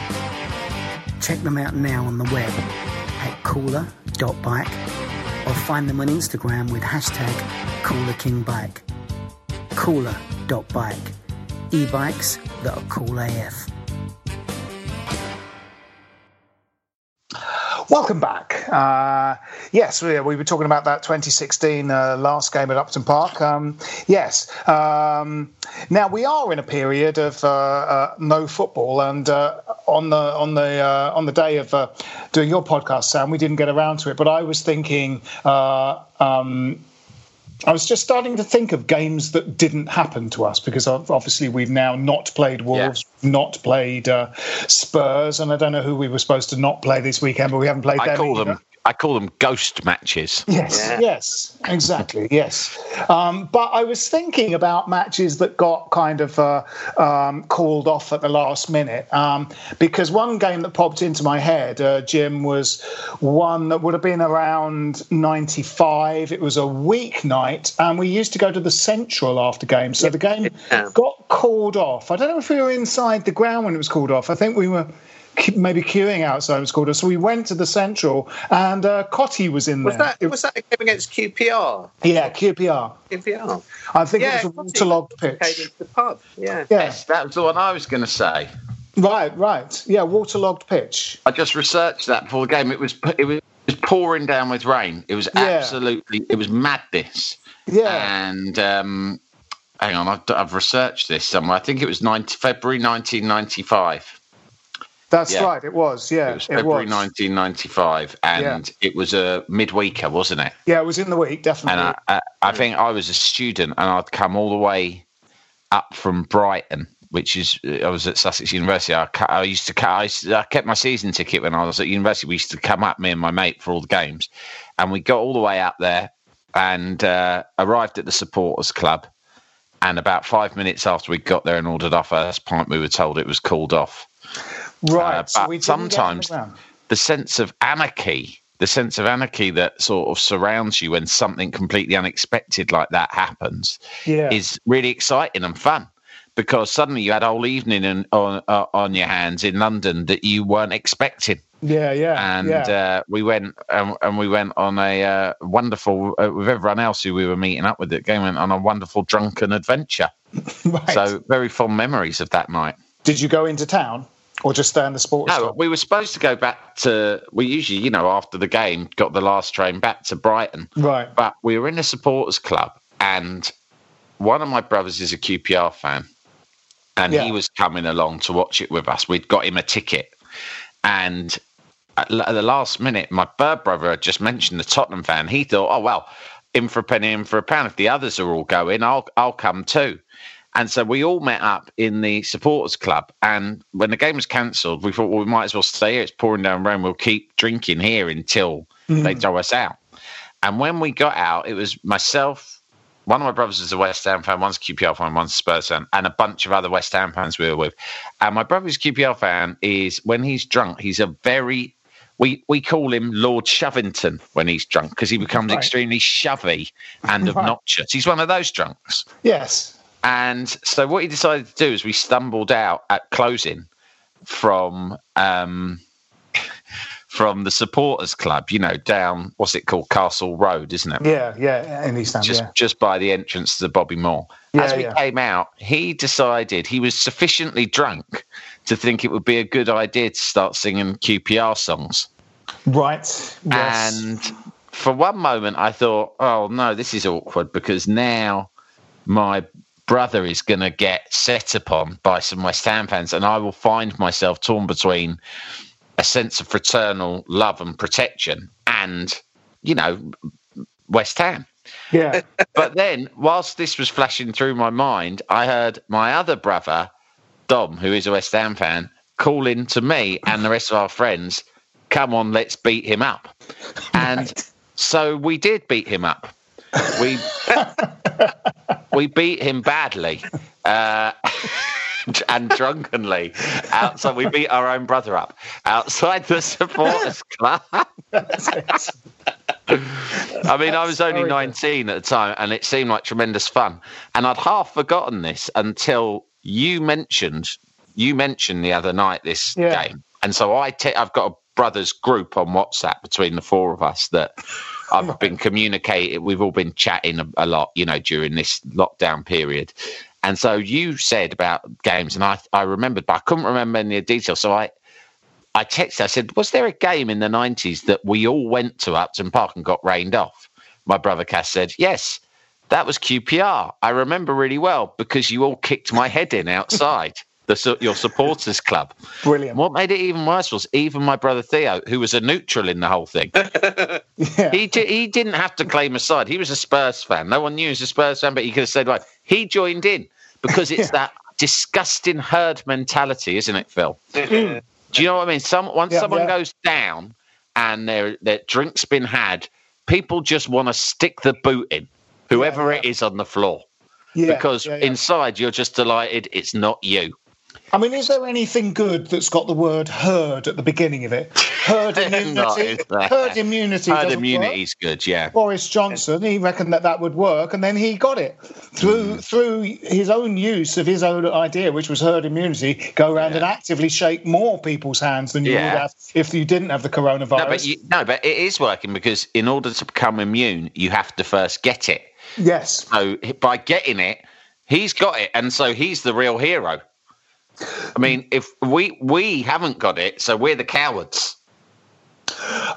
Speaker 4: Check them out now on the web at cooler.bike or find them on Instagram with hashtag CoolerKingBike. Cooler.bike. E-bikes that are cool AF.
Speaker 1: Welcome back. Uh, yes, we, we were talking about that 2016 uh, last game at Upton Park. Um, yes. Um, now we are in a period of uh, uh, no football, and uh, on the on the uh, on the day of doing your podcast, Sam, we didn't get around to it. But I was thinking. Um, I was just starting to think of games that didn't happen to us because obviously we've now not played Wolves, not played uh, Spurs, and I don't know who we were supposed to not play this weekend, but we haven't played
Speaker 3: I
Speaker 1: them.
Speaker 3: call
Speaker 1: either.
Speaker 3: them I call them ghost matches.
Speaker 1: Yes,
Speaker 2: Yeah.
Speaker 1: yes, exactly, yes. Um, but I was thinking about matches that got kind of uh, um, called off at the last minute um, because one game that popped into my head, uh, Jim, was one that would have been around '95. It was a weeknight, and we used to go to the Central after games. So the game
Speaker 2: Yeah.
Speaker 1: got called off. I don't know if we were inside the ground when it was called off. I think we were. Que- Maybe queuing outside it was called off. So we went to the central, and uh, Cottee was in
Speaker 2: Was
Speaker 1: there.
Speaker 2: that was that a game against QPR?
Speaker 1: Yeah, QPR.
Speaker 2: QPR.
Speaker 1: I think
Speaker 2: yeah,
Speaker 1: it was a waterlogged
Speaker 2: Came
Speaker 1: pitch.
Speaker 2: into the pub. Yeah.
Speaker 1: Yeah,
Speaker 3: Yes, that was the one I was going to say.
Speaker 1: right, right. Yeah, waterlogged pitch.
Speaker 3: I just researched that before the game. It was it was pouring down with rain. It was
Speaker 1: Yeah.
Speaker 3: absolutely it was madness.
Speaker 1: Yeah,
Speaker 3: And um, hang on, I've, I've researched this somewhere. I think it was 90, February 1995.
Speaker 1: That's
Speaker 3: yeah.
Speaker 1: right. It was. Yeah,
Speaker 3: It was February 1995, and it was a midweeker, wasn't it?
Speaker 1: Yeah, it was in the week, definitely.
Speaker 3: And I, I, I think I was a student, and I'd come all the way up from Brighton, which is I was at Sussex University. I, I used to I, used to- I kept my season ticket when I was at university. We used to come up, me and my mate, for all the games, and we got all the way up there and uh, arrived at the supporters club. And about five minutes after we got there and ordered our first pint, we were told it was called off.
Speaker 1: Right.
Speaker 3: Uh, but
Speaker 1: we didn't get on the
Speaker 3: sometimes the sense of anarchy, the sense of anarchy that sort of surrounds you when something completely unexpected like that happens,
Speaker 1: Yeah.
Speaker 3: is really exciting and fun. Because suddenly you had a whole evening in, on uh, on your hands in London that you weren't expecting,
Speaker 1: Yeah, yeah.
Speaker 3: and
Speaker 1: yeah.
Speaker 3: uh, we went and, and we went on a uh, wonderful uh, with everyone else who we were meeting up with. It game went on a wonderful drunken adventure. [laughs]
Speaker 1: right.
Speaker 3: So very fond memories of that night.
Speaker 1: Did you go into town or just stay in the sports
Speaker 3: No,
Speaker 1: club?
Speaker 3: we were supposed to go back to. We usually, you know, after the game, got the last train back to Brighton.
Speaker 1: Right.
Speaker 3: But we were in a supporters club, and one of my brothers is a QPR fan, and
Speaker 1: Yeah.
Speaker 3: he was coming along to watch it with us. We'd got him a ticket, and at at the last minute, my bird brother had just mentioned the Tottenham fan. He thought, oh well, in for a penny, in for a pound. If the others are all going, I'll I'll come too. And so we all met up in the supporters club. And when the game was cancelled, we thought, well, we might as well stay here. It's pouring down rain. We'll keep drinking here until they mm. throw us out. And when we got out, it was myself, one of my brothers is a West Ham fan, one's a QPR fan, one's a Spurs fan, and a bunch of other West Ham fans we were with. And my brother's QPR fan is when he's drunk, he's a very we we call him Lord Shovington when he's drunk because he becomes
Speaker 1: Right.
Speaker 3: extremely shovey and [laughs]
Speaker 1: Right.
Speaker 3: obnoxious. He's one of those drunks.
Speaker 1: Yes.
Speaker 3: And so what he decided to do is we stumbled out at closing from um, [laughs] from the supporters club, you know, down what's it called, Castle Road, isn't it?
Speaker 1: Yeah, yeah. In East Ham,
Speaker 3: Just
Speaker 1: yeah.
Speaker 3: just by the entrance to the Bobby Moore.
Speaker 1: Yeah,
Speaker 3: As we
Speaker 1: yeah.
Speaker 3: came out, he decided he was sufficiently drunk to think it would be a good idea to start singing QPR songs.
Speaker 1: Right. Yes.
Speaker 3: And for one moment, I thought, oh no, this is awkward because now my brother is going to get set upon by some West Ham fans, and I will find myself torn between a sense of fraternal love and protection and, you know, West Ham.
Speaker 1: yeah. [laughs]
Speaker 3: But then, whilst this was flashing through my mind, I heard my other brother, Dom, who is a West Ham fan, calling to me and the rest of our friends, come on, let's beat him up. [laughs] And so we did beat him up. We we beat him badly uh, [laughs] and drunkenly. Outside, we beat our own brother up outside the supporters [laughs] club. I mean, I was only
Speaker 1: very
Speaker 3: 19 at the time, and it seemed like tremendous fun. And I'd half forgotten this until you mentioned you mentioned the other night this
Speaker 1: Yeah.
Speaker 3: game, and so I I've got a brothers group on WhatsApp between the four of us that I've [laughs] been communicating. We've all been chatting a, a lot, you know, during this lockdown period. And so you said about games, and I I remembered, but I couldn't remember any of the details. So I I texted, I said, Was there a game in the 90s that we all went to Upton Park and got rained off? My brother Cass said, Yes, that was QPR. I remember really well because you all kicked my head in outside the, your supporters club.
Speaker 1: Brilliant.
Speaker 3: What made it even worse was even my brother Theo, who was a neutral in the whole thing, [laughs]
Speaker 1: Yeah.
Speaker 3: he, di- he didn't have to claim a side. He was a Spurs fan. No one knew he was a Spurs fan, but he could have said, like, he joined in because it's [laughs] that disgusting herd mentality, isn't it, Phil? [laughs] Do you know what I mean? Some once
Speaker 1: Yeah,
Speaker 3: someone
Speaker 1: yeah.
Speaker 3: goes down and their their drink's been had, people just want to stick the boot in, whoever
Speaker 1: Yeah,
Speaker 3: it is on the floor,
Speaker 1: yeah,
Speaker 3: because
Speaker 1: yeah, yeah.
Speaker 3: inside you're just delighted it's not you.
Speaker 1: I mean, is there anything good that's got the word herd at the beginning of it? Herd [laughs] immunity.
Speaker 3: is there?
Speaker 1: herd immunity.
Speaker 3: Herd
Speaker 1: doesn't
Speaker 3: immunity's good, yeah.
Speaker 1: Boris Johnson, he reckoned that that would work, and then he got it through
Speaker 3: Mm.
Speaker 1: through his own use of his own idea, which was herd immunity. Go around and actively shake more people's hands than you
Speaker 3: Yeah.
Speaker 1: would have if you didn't have the coronavirus.
Speaker 3: No, but you, no, but it is working because in order to become immune, you have to first get it.
Speaker 1: yes,
Speaker 3: So by getting it, he's got it, and so he's the real hero. I mean, if we we haven't got it, so we're the cowards.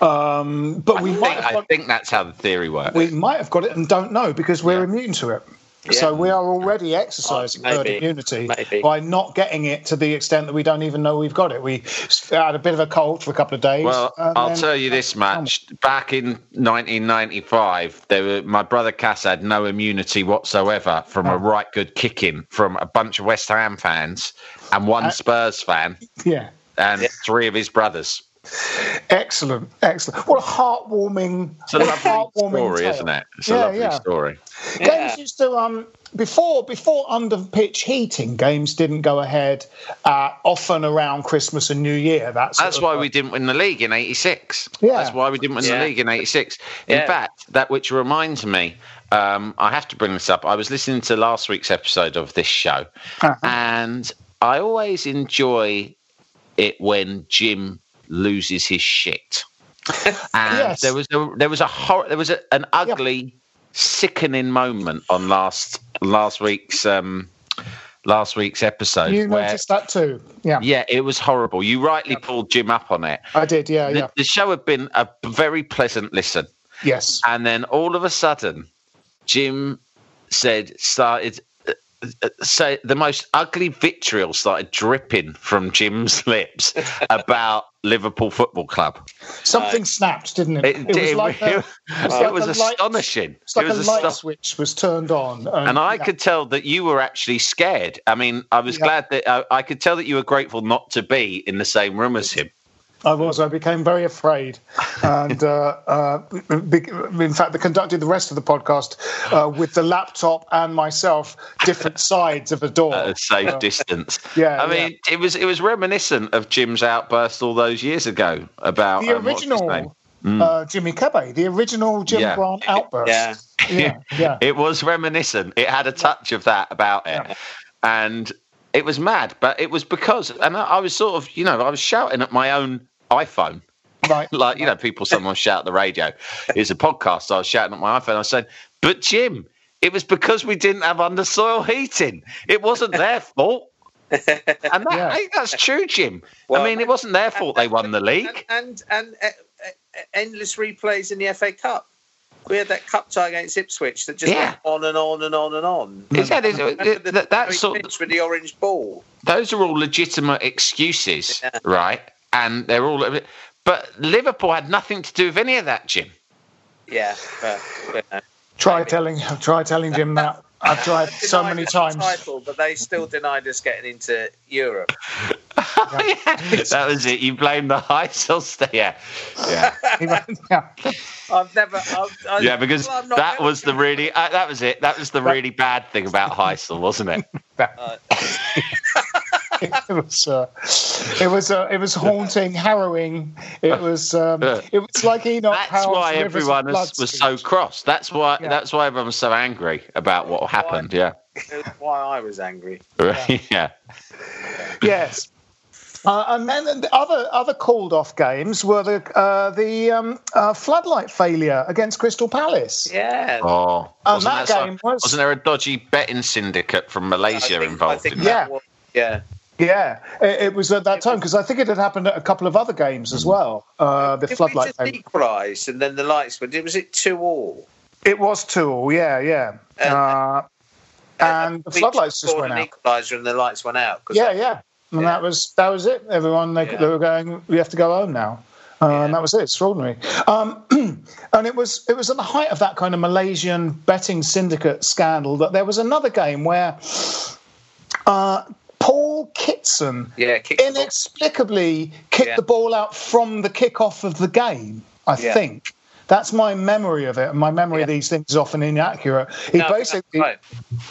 Speaker 1: um, but we
Speaker 3: I
Speaker 1: might
Speaker 3: think,
Speaker 1: have
Speaker 3: I
Speaker 1: got,
Speaker 3: think that's how the theory works.
Speaker 1: we might have got it and don't know because we're
Speaker 3: Yeah.
Speaker 1: immune to it. So we are already exercising
Speaker 2: Oh,
Speaker 1: herd immunity
Speaker 2: maybe.
Speaker 1: by not getting it to the extent that we don't even know we've got it. We had a bit of a cold for a couple of days.
Speaker 3: Well, I'll
Speaker 1: then-
Speaker 3: tell you this much: back in 1995, there were, my brother Cass had no immunity whatsoever from
Speaker 1: Oh.
Speaker 3: a right good kicking from a bunch of West Ham fans and
Speaker 1: Uh,
Speaker 3: one Spurs fan
Speaker 1: Yeah.
Speaker 3: and three of his brothers.
Speaker 1: Excellent, excellent. What a heartwarming,
Speaker 3: It's a lovely
Speaker 1: heartwarming
Speaker 3: story,
Speaker 1: tale.
Speaker 3: isn't it? It's a
Speaker 1: Yeah,
Speaker 3: lovely
Speaker 1: yeah.
Speaker 3: story.
Speaker 2: Yeah.
Speaker 1: Games used to um before before under pitch heating, games didn't go ahead uh, often around Christmas and New Year. That's
Speaker 3: That's why we didn't win the league in '86.
Speaker 1: Yeah.
Speaker 3: That's why we didn't win
Speaker 2: Yeah.
Speaker 3: the league in '86. In
Speaker 2: Yeah.
Speaker 3: fact, that which reminds me, um, I have to bring this up. I was listening to last week's episode of this show,
Speaker 1: Uh-huh.
Speaker 3: and I always enjoy it when Jim loses his shit. [laughs] And
Speaker 1: Yes.
Speaker 3: there was a there was a hor- there was a, an ugly, sickening moment on last last week's um, last week's episode.
Speaker 1: You
Speaker 3: where-
Speaker 1: noticed that too. Yeah,
Speaker 3: yeah, it was horrible. You rightly pulled Jim up on it.
Speaker 1: I did. Yeah,
Speaker 3: The,
Speaker 1: yeah.
Speaker 3: the show had been a very pleasant listen,
Speaker 1: Yes.
Speaker 3: and then all of a sudden, Jim said started. Uh, uh, Say the most ugly vitriol started dripping from Jim's [laughs] lips about Liverpool Football Club.
Speaker 1: Something snapped, didn't it?
Speaker 3: It, it,
Speaker 1: like a- [laughs]
Speaker 3: it-
Speaker 1: it was
Speaker 3: it
Speaker 1: like
Speaker 3: was
Speaker 1: a light-
Speaker 3: astonishing.
Speaker 1: It's like
Speaker 3: it
Speaker 1: a
Speaker 3: was
Speaker 1: light
Speaker 3: aston-
Speaker 1: switch was turned on,
Speaker 3: and I
Speaker 1: yeah.
Speaker 3: could tell that you were actually scared. I mean, I was
Speaker 1: Yeah.
Speaker 3: glad that I, I could tell that you were grateful not to be in the same room as him.
Speaker 1: I was. I became very afraid, and uh, uh, in fact, they conducted the rest of the podcast uh, with the laptop and myself different [laughs] sides of the door.
Speaker 3: at a safe
Speaker 1: Uh,
Speaker 3: distance.
Speaker 1: yeah,
Speaker 3: I mean, it was it was reminiscent of Jim's outburst all those years ago about
Speaker 1: the
Speaker 3: um, what's
Speaker 1: original uh, Jimmy Kebe, the original Jim
Speaker 3: Yeah.
Speaker 1: Grant outburst.
Speaker 2: Yeah.
Speaker 1: yeah, yeah. [laughs]
Speaker 3: It was reminiscent. It had a touch of that about it,
Speaker 1: Yeah.
Speaker 3: and it was mad. But it was because, and I, I was sort of, you know, I was shouting at my own iPhone.
Speaker 1: Right. [laughs]
Speaker 3: like you know, people sometimes shout at the radio. It's a podcast. I was shouting at my iPhone. I said, "But Jim, it was because we didn't have under soil heating. It wasn't their [laughs] fault." And that,
Speaker 1: Yeah.
Speaker 3: I think that's true, Jim.
Speaker 2: Well,
Speaker 3: I mean, it wasn't their fault they won the league.
Speaker 2: and and, and uh, uh, endless replays in the FA Cup. We had that cup tie against Ipswich that just
Speaker 3: Yeah.
Speaker 2: went on and on and on and on.
Speaker 3: Exactly.
Speaker 2: Remember the
Speaker 3: That, that's
Speaker 2: three
Speaker 3: sort
Speaker 2: minutes with the orange ball.
Speaker 3: those are all legitimate excuses,
Speaker 2: Yeah.
Speaker 3: right? And they're all. But Liverpool had nothing to do with any of that, Jim.
Speaker 2: Yeah, but, but, uh,
Speaker 1: Try telling, try telling Jim that. I've [laughs] tried so many times.
Speaker 2: Title, but they still denied us getting into Europe. [laughs]
Speaker 3: that was it. You blamed the Heysel st- Yeah, yeah,
Speaker 1: yeah. [laughs]
Speaker 2: I've never. I've, I,
Speaker 3: yeah. Because
Speaker 2: well, I'm
Speaker 3: that was the
Speaker 2: go-
Speaker 3: really. Uh, that was it. That was the really bad thing about Heysel, wasn't it? [laughs]
Speaker 1: it was uh, it was uh, it was haunting, harrowing. It was um, it was like Enoch
Speaker 3: That's
Speaker 1: Powell's
Speaker 3: why everyone was, was so cross. That's why.
Speaker 1: Yeah.
Speaker 3: That's why everyone was so angry about what happened. Yeah,
Speaker 2: why I was angry. [laughs]
Speaker 3: yeah.
Speaker 1: Yes. Uh, and then the other other called off games were the uh, the um, uh, floodlight failure against Crystal Palace.
Speaker 2: Yeah.
Speaker 3: Oh,
Speaker 1: And
Speaker 3: wasn't
Speaker 1: that
Speaker 3: so-
Speaker 1: game was-
Speaker 3: wasn't there a dodgy betting syndicate from Malaysia
Speaker 2: I think,
Speaker 3: involved
Speaker 2: I think
Speaker 3: in
Speaker 2: that
Speaker 3: that?
Speaker 2: was, yeah.
Speaker 1: Yeah, it, it was at that time because I think it had happened at a couple of other games as well. Uh, the
Speaker 2: Did
Speaker 1: floodlight
Speaker 2: equalised and then the lights were? Was it two all?
Speaker 1: It was two all. Yeah, yeah. Uh, and the floodlights just went
Speaker 2: an
Speaker 1: out.
Speaker 2: equaliser and the lights went out.
Speaker 1: Yeah, yeah. And
Speaker 2: Yeah.
Speaker 1: that was that was it. Everyone they,
Speaker 2: Yeah.
Speaker 1: they were going. We have to go home now. Uh, And that was it. Extraordinary. Um, [clears throat] and it was it was at the height of that kind of Malaysian betting syndicate scandal that there was another game where uh, Paul Kitson
Speaker 2: Yeah,
Speaker 1: inexplicably kicked
Speaker 2: Yeah.
Speaker 1: the ball out from the kickoff of the game. I
Speaker 2: Yeah.
Speaker 1: think that's my memory of it. And my memory of these things is often inaccurate. He
Speaker 2: No,
Speaker 1: basically
Speaker 2: right.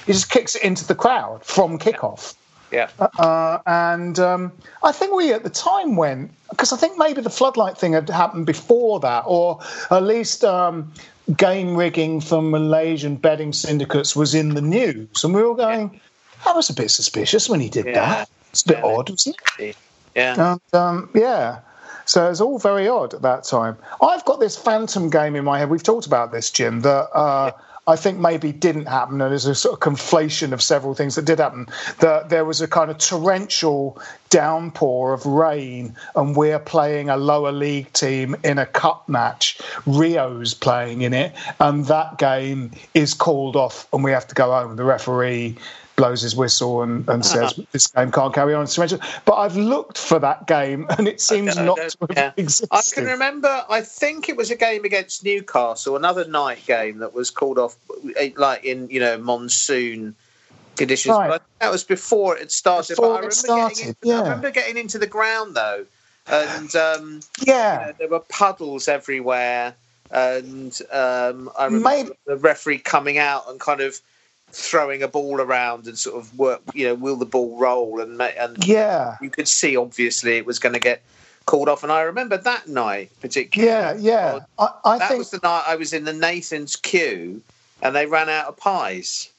Speaker 1: he just kicks it into the crowd from kickoff.
Speaker 2: Yeah.
Speaker 1: Uh, and um, I think we at the time went because I think maybe the floodlight thing had happened before that, or at least um, game rigging from Malaysian betting syndicates was in the news, and we were going, "That was a bit suspicious when he did
Speaker 2: Yeah.
Speaker 1: that. It's a bit
Speaker 2: Yeah.
Speaker 1: odd, wasn't it?"
Speaker 2: Yeah.
Speaker 1: And um, yeah, so it's all very odd at that time. I've got this phantom game in my head. We've talked about this, Jim. That uh, I think maybe didn't happen, and there's a sort of conflation of several things that did happen. That there was a kind of torrential downpour of rain, and we're playing a lower league team in a cup match. Rio's playing in it, and that game is called off, and we have to go home. The referee blows his whistle and, and says this game can't carry on. But I've looked for that game, and it seems not to have
Speaker 2: yeah.
Speaker 1: existed.
Speaker 2: I can remember. I think it was a game against Newcastle, another night game that was called off, eh, like in you know monsoon conditions.
Speaker 1: Right.
Speaker 2: But that was before it had started.
Speaker 1: Before
Speaker 2: but I
Speaker 1: it
Speaker 2: remember
Speaker 1: started,
Speaker 2: getting into,
Speaker 1: yeah.
Speaker 2: I remember getting into the ground though, and um,
Speaker 1: Yeah.
Speaker 2: you know, there were puddles everywhere, and um, I remember
Speaker 1: Maybe-
Speaker 2: the referee coming out and kind of throwing a ball around and sort of work, you know, will the ball roll and and
Speaker 1: Yeah.
Speaker 2: you could see obviously it was going to get called off. And I remember that night particularly.
Speaker 1: Yeah, yeah. Oh, I, I
Speaker 2: that
Speaker 1: think
Speaker 2: was the night I was in the Nathan's queue, and they ran out of pies.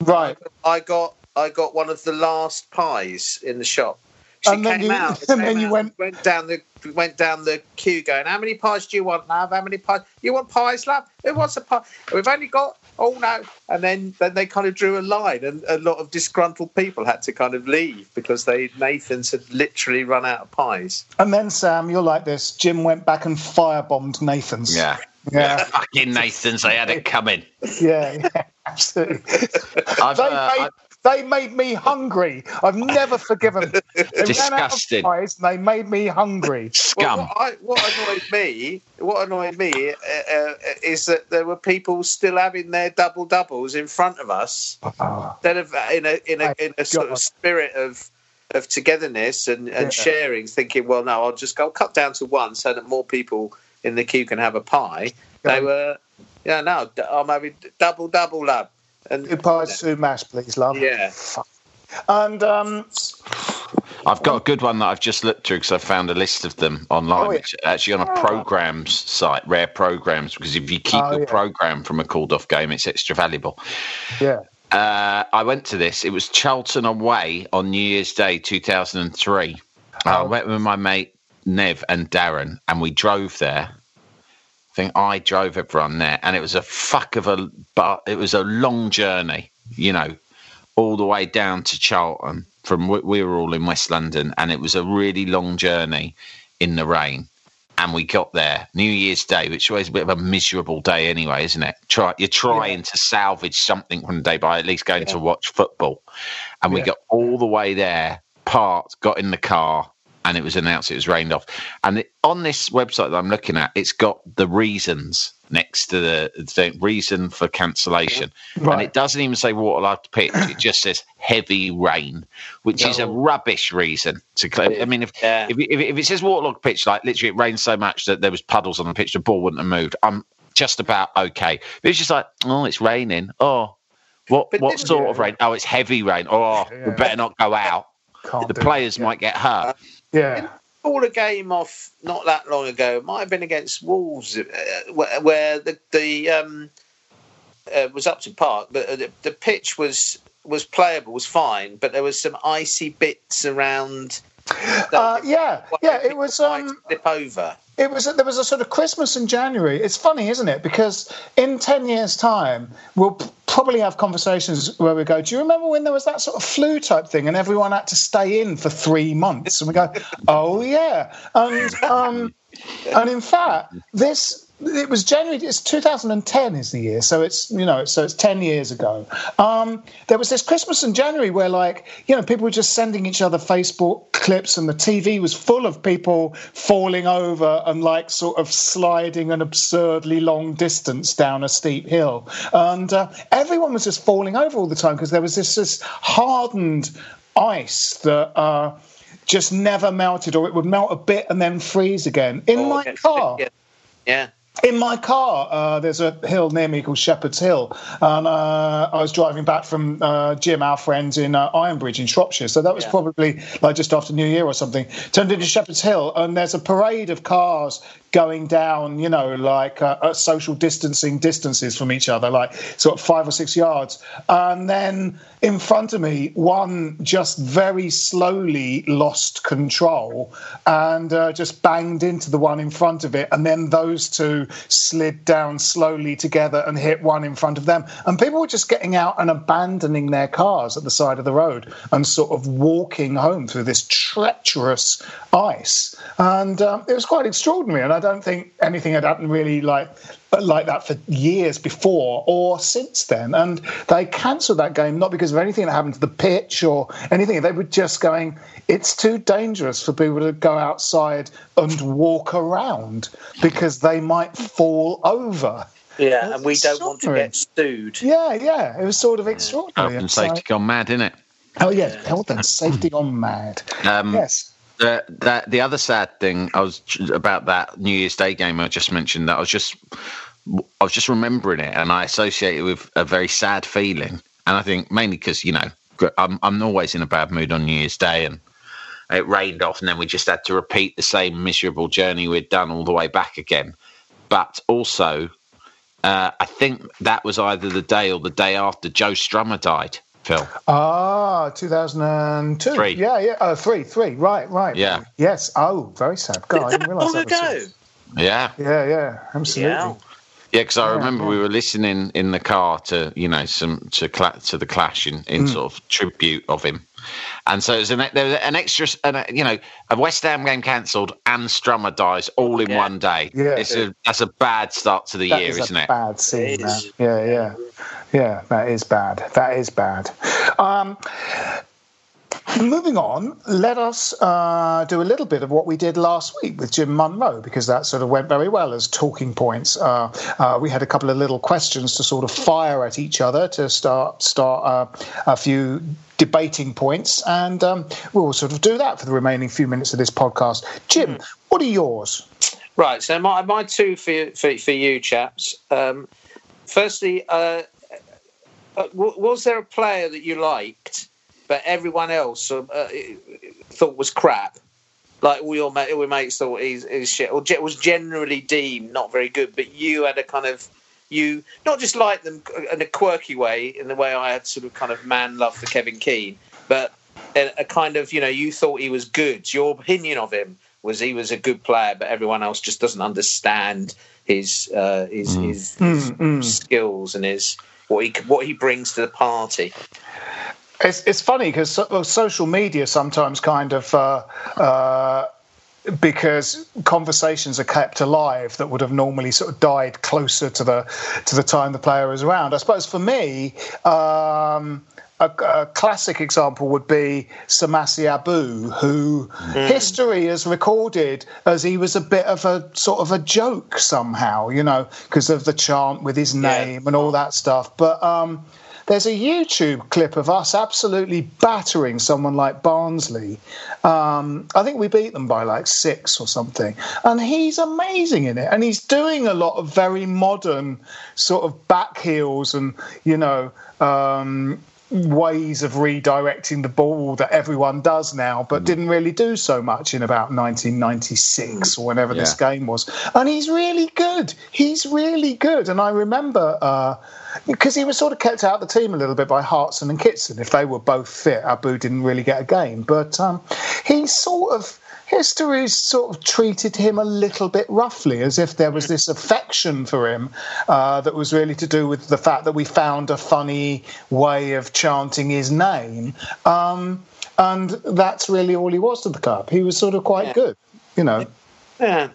Speaker 1: right.
Speaker 2: I got I got one of the last pies in the shop. She
Speaker 1: And then
Speaker 2: came
Speaker 1: you-
Speaker 2: out. [laughs]
Speaker 1: and then you
Speaker 2: out,
Speaker 1: went-
Speaker 2: went down the went down the queue, going, "How many pies do you want, love? How many pies? You want pies, love? Who wants a pie? We've only got oh no!" And then then they kind of drew a line, and a lot of disgruntled people had to kind of leave because they Nathan's had literally run out of pies.
Speaker 1: And then Sam, you're like this. Jim went back and firebombed Nathan's.
Speaker 3: Yeah.
Speaker 1: Yeah.
Speaker 3: Fucking Nathan's, they had it coming.
Speaker 1: Yeah, yeah, [laughs] absolutely.
Speaker 3: I've,
Speaker 1: they,
Speaker 3: uh,
Speaker 1: made, they made me hungry. I've never forgiven them. [laughs] They ran out of
Speaker 3: Disgusting.
Speaker 1: pies and they made me hungry. [laughs]
Speaker 3: scum.
Speaker 2: Well, what, I, what annoyed me, what annoyed me, uh, uh, is that there were people still having their double doubles in front of us,
Speaker 1: Oh,
Speaker 2: instead of in a in a
Speaker 1: My
Speaker 2: in a sort
Speaker 1: God.
Speaker 2: of spirit of of togetherness and, and
Speaker 1: Yeah.
Speaker 2: sharing, thinking, well, no, I'll just go cut down to one so that more people in the queue can have a pie. They
Speaker 1: Yeah.
Speaker 2: were, yeah, no, I'm having double double love, and
Speaker 1: two pies, two mash, please, love.
Speaker 2: Yeah.
Speaker 1: Fuck. And um,
Speaker 3: I've got a good one that I've just looked through because I found a list of them online,
Speaker 1: Oh, yeah.
Speaker 3: which actually on a programs site, rare programs, because if you keep
Speaker 1: Oh,
Speaker 3: your
Speaker 1: yeah.
Speaker 3: program from a called off game, it's extra valuable.
Speaker 1: yeah.
Speaker 3: Uh, I went to this. It was Charlton away on New Year's Day 2003. I
Speaker 1: Oh.
Speaker 3: went with my mate Nev and Darren, and we drove there. I think I drove everyone there, and it was a fuck of a but it was a long journey, you know, all the way down to Charlton. From we we were all in West London, and it was a really long journey in the rain. And we got there New Year's Day, which was a bit of a miserable day anyway, isn't it? Try you're trying to salvage something from the day by at least going to watch football. And we got all the way there, parked, got in the car, and it was announced it was rained off. And it, on this website that I'm looking at, it's got the reasons next to the thing, reason for cancellation. And it doesn't even say waterlogged pitch, it just says heavy rain, which is a rubbish reason to. cl- I mean, if,
Speaker 2: Yeah.
Speaker 3: if, if, if it says waterlogged pitch, like literally it rained so much that there was puddles on the pitch, the ball wouldn't have moved. I'm just about okay. But it's just like, oh, it's raining. Oh, what
Speaker 2: But
Speaker 3: what sort
Speaker 1: you-
Speaker 3: of rain? Oh, it's heavy rain. Oh, we better not go out.
Speaker 1: Can't
Speaker 3: The
Speaker 1: do it.
Speaker 3: players might get hurt.
Speaker 1: Uh, Yeah.
Speaker 2: called a game off not that long ago. It might have been against Wolves, uh, where, where the the um, uh, was Upton Park, but uh, the, the pitch was was playable, was fine, but there was some icy bits around.
Speaker 1: Uh, yeah, yeah. It was. Um,
Speaker 2: slip over.
Speaker 1: It was there was a sort of Christmas in January. It's funny, isn't it? Because in ten years' time, we'll probably have conversations where we go, "Do you remember when there was that sort of flu type thing, and everyone had to stay in for three months?" And we go, "Oh yeah," and um, [laughs] and in fact, this it was January. It's 2010 is the year, so it's you know, so it's 10 years ago. Um, there was this Christmas in January where, like, you know, people were just sending each other Facebook clips, and the TV was full of people falling over and like sort of sliding an absurdly long distance down a steep hill, and uh, everyone was just falling over all the time because there was this this hardened ice that. Uh, just never melted, or it would melt a bit and then freeze again. In
Speaker 2: Or
Speaker 1: my car,
Speaker 2: Yeah. yeah.
Speaker 1: In my car, uh, there's a hill near me called Shepherd's Hill, and uh, I was driving back from uh, Jim, our friends in uh, Ironbridge in Shropshire. So that was
Speaker 2: Yeah.
Speaker 1: probably like just after New Year or something. Turned into Shepherd's Hill, and there's a parade of cars going down, you know, like uh, at social distancing distances from each other, like sort of five or six yards. And then in front of me, one just very slowly lost control and uh, just banged into the one in front of it. And then those two slid down slowly together and hit one in front of them. And people were just getting out and abandoning their cars at the side of the road and sort of walking home through this treacherous ice. And um, it was quite extraordinary. And I don't think anything had happened really like like that for years before or since then. And they cancelled that game not because of anything that happened to the pitch or anything. They were just going, it's too dangerous for people to go outside and walk around because they might fall over.
Speaker 2: Yeah, and we don't want to get sued.
Speaker 1: Yeah, yeah, it was sort of extraordinary.
Speaker 3: Health and
Speaker 1: It's like-
Speaker 3: safety gone mad, innit?
Speaker 1: oh, yeah, health and safety gone mad.
Speaker 3: Um,
Speaker 1: yes.
Speaker 3: The, that the other sad thing I was about that New Year's Day game I just mentioned that I was just I was just remembering it and I associate it with a very sad feeling. And I think mainly because you know I'm I'm always in a bad mood on New Year's Day and it rained off and then we just had to repeat the same miserable journey we'd done all the way back again. But also uh, I think that was either the day or the day after Joe Strummer died Phil.
Speaker 1: Ah, 2002.
Speaker 3: Three.
Speaker 1: Yeah, yeah. Oh, three, three. Right, right.
Speaker 3: Yeah.
Speaker 1: Yes. Oh, very sad. God, I didn't realise
Speaker 2: long
Speaker 1: that.
Speaker 2: ago.
Speaker 1: Was
Speaker 3: Yeah.
Speaker 1: yeah, yeah. Absolutely.
Speaker 2: Yeah.
Speaker 3: Yeah, because I
Speaker 1: Yeah,
Speaker 3: remember we were listening in the car to you know some to cla- to the Clash in, in sort of tribute of him, and so it was an there was an extra an, you know a West Ham game cancelled and Strummer dies all in
Speaker 2: Yeah.
Speaker 3: one day.
Speaker 1: Yeah.
Speaker 3: it's a that's a bad start to the
Speaker 1: That
Speaker 3: year,
Speaker 1: is
Speaker 3: isn't it?
Speaker 1: bad scene.
Speaker 2: It
Speaker 1: man. Yeah, yeah, yeah. That is bad. That is bad. Um, moving on, let us uh, do a little bit of what we did last week with Jim Munro because that sort of went very well as talking points. Uh, uh, we had a couple of little questions to sort of fire at each other to start start uh, a few debating points, and um, we'll sort of do that for the remaining few minutes of this podcast. Jim, what are yours?
Speaker 2: Right. So my my two for you, for, for you chaps. Um, firstly, uh, uh, w- was there a player that you liked, but everyone else uh, uh, thought was crap? Like all your mate, all your mates thought he's, he's shit, or ge- was generally deemed not very good, but you had a kind of you not just like them in a quirky way, in the way I had sort of kind of man love for Kevin Keen, but a, a kind of you know you thought he was good. Your opinion of him was he was a good player, but everyone else just doesn't understand his uh, his, his, his skills and his what he what he brings to the party.
Speaker 1: It's, it's funny because so, social media sometimes kind of uh, uh, because conversations are kept alive that would have normally sort of died closer to the to the time the player was around. I suppose for me. Um, a, a classic example would be Samassi Abou, who history has recorded as he was a bit of a sort of a joke somehow, you know, because of the chant with his name and all that stuff. But um, there's a YouTube clip of us absolutely battering someone like Barnsley. Um, I think we beat them by like six or something. And he's amazing in it. And he's doing a lot of very modern sort of back heels and, you know, um, ways of redirecting the ball that everyone does now, but didn't really do so much in about 1996 or whenever this game was. And he's really good. He's really good. And I remember uh, because he was sort of kept out of the team a little bit by Hartson and Kitson. If they were both fit, Abou didn't really get a game. But um, he sort of history's sort of treated him a little bit roughly, as if there was this affection for him uh, that was really to do with the fact that we found a funny way of chanting his name. Um, and that's really all he was to the club. He was sort of quite
Speaker 2: Yeah.
Speaker 1: good, you know.
Speaker 2: Yeah,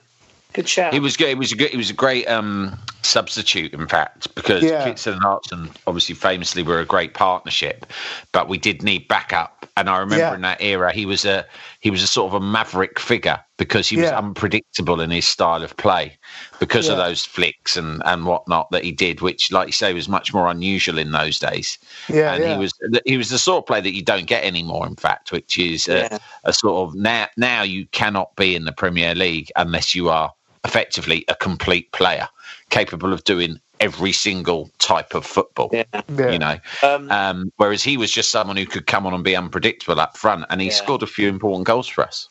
Speaker 2: good shout.
Speaker 3: He was good. He was a good. He was a great um, substitute, in fact, because
Speaker 1: Yeah.
Speaker 3: Kitson and Hartson obviously famously were a great partnership, but we did need backup. And I remember
Speaker 1: Yeah.
Speaker 3: in that era, he was a he was a sort of a maverick figure because he was
Speaker 1: Yeah.
Speaker 3: unpredictable in his style of play because of those flicks and and whatnot that he did, which, like you say, was much more unusual in those days.
Speaker 1: Yeah,
Speaker 3: and he was he was the sort of player that you don't get anymore. In fact, which is a, a sort of now now you cannot be in the Premier League unless you are effectively a complete player capable of doing every single type of football.
Speaker 2: Yeah.
Speaker 1: Yeah.
Speaker 3: You know,
Speaker 2: Um,
Speaker 3: um, whereas he was just someone who could come on and be unpredictable up front, and he
Speaker 2: Yeah.
Speaker 3: scored a few important goals for us.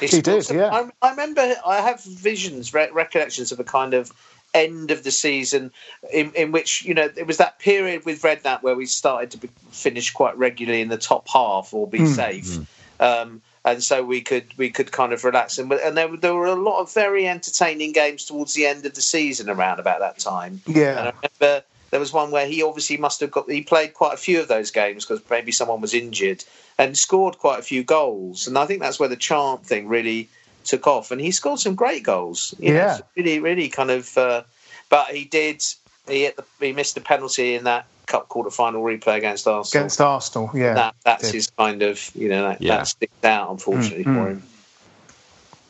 Speaker 2: He
Speaker 1: He did,
Speaker 2: scored
Speaker 1: yeah.
Speaker 2: I, I remember. I have visions, re- recollections of a kind of end of the season in, in which you know it was that period with Redknapp where we started to be, finish quite regularly in the top half or be safe, um, and so we could we could kind of relax. And, and there, were- there were a lot of very entertaining games towards the end of the season around about that time.
Speaker 1: Yeah.
Speaker 2: And I remember there was one where he obviously must have got he played quite a few of those games because maybe someone was injured and scored quite a few goals. And I think that's where the chant thing really took off. And he scored some great goals. you know,
Speaker 1: Yeah.
Speaker 2: really, really kind of. Uh, but he did. He hit the, he missed the penalty in that cup quarter final replay against Arsenal.
Speaker 1: Against Arsenal, yeah.
Speaker 2: that that's his kind of you know that,
Speaker 3: Yeah.
Speaker 2: that sticks out unfortunately
Speaker 1: Mm,
Speaker 2: for him.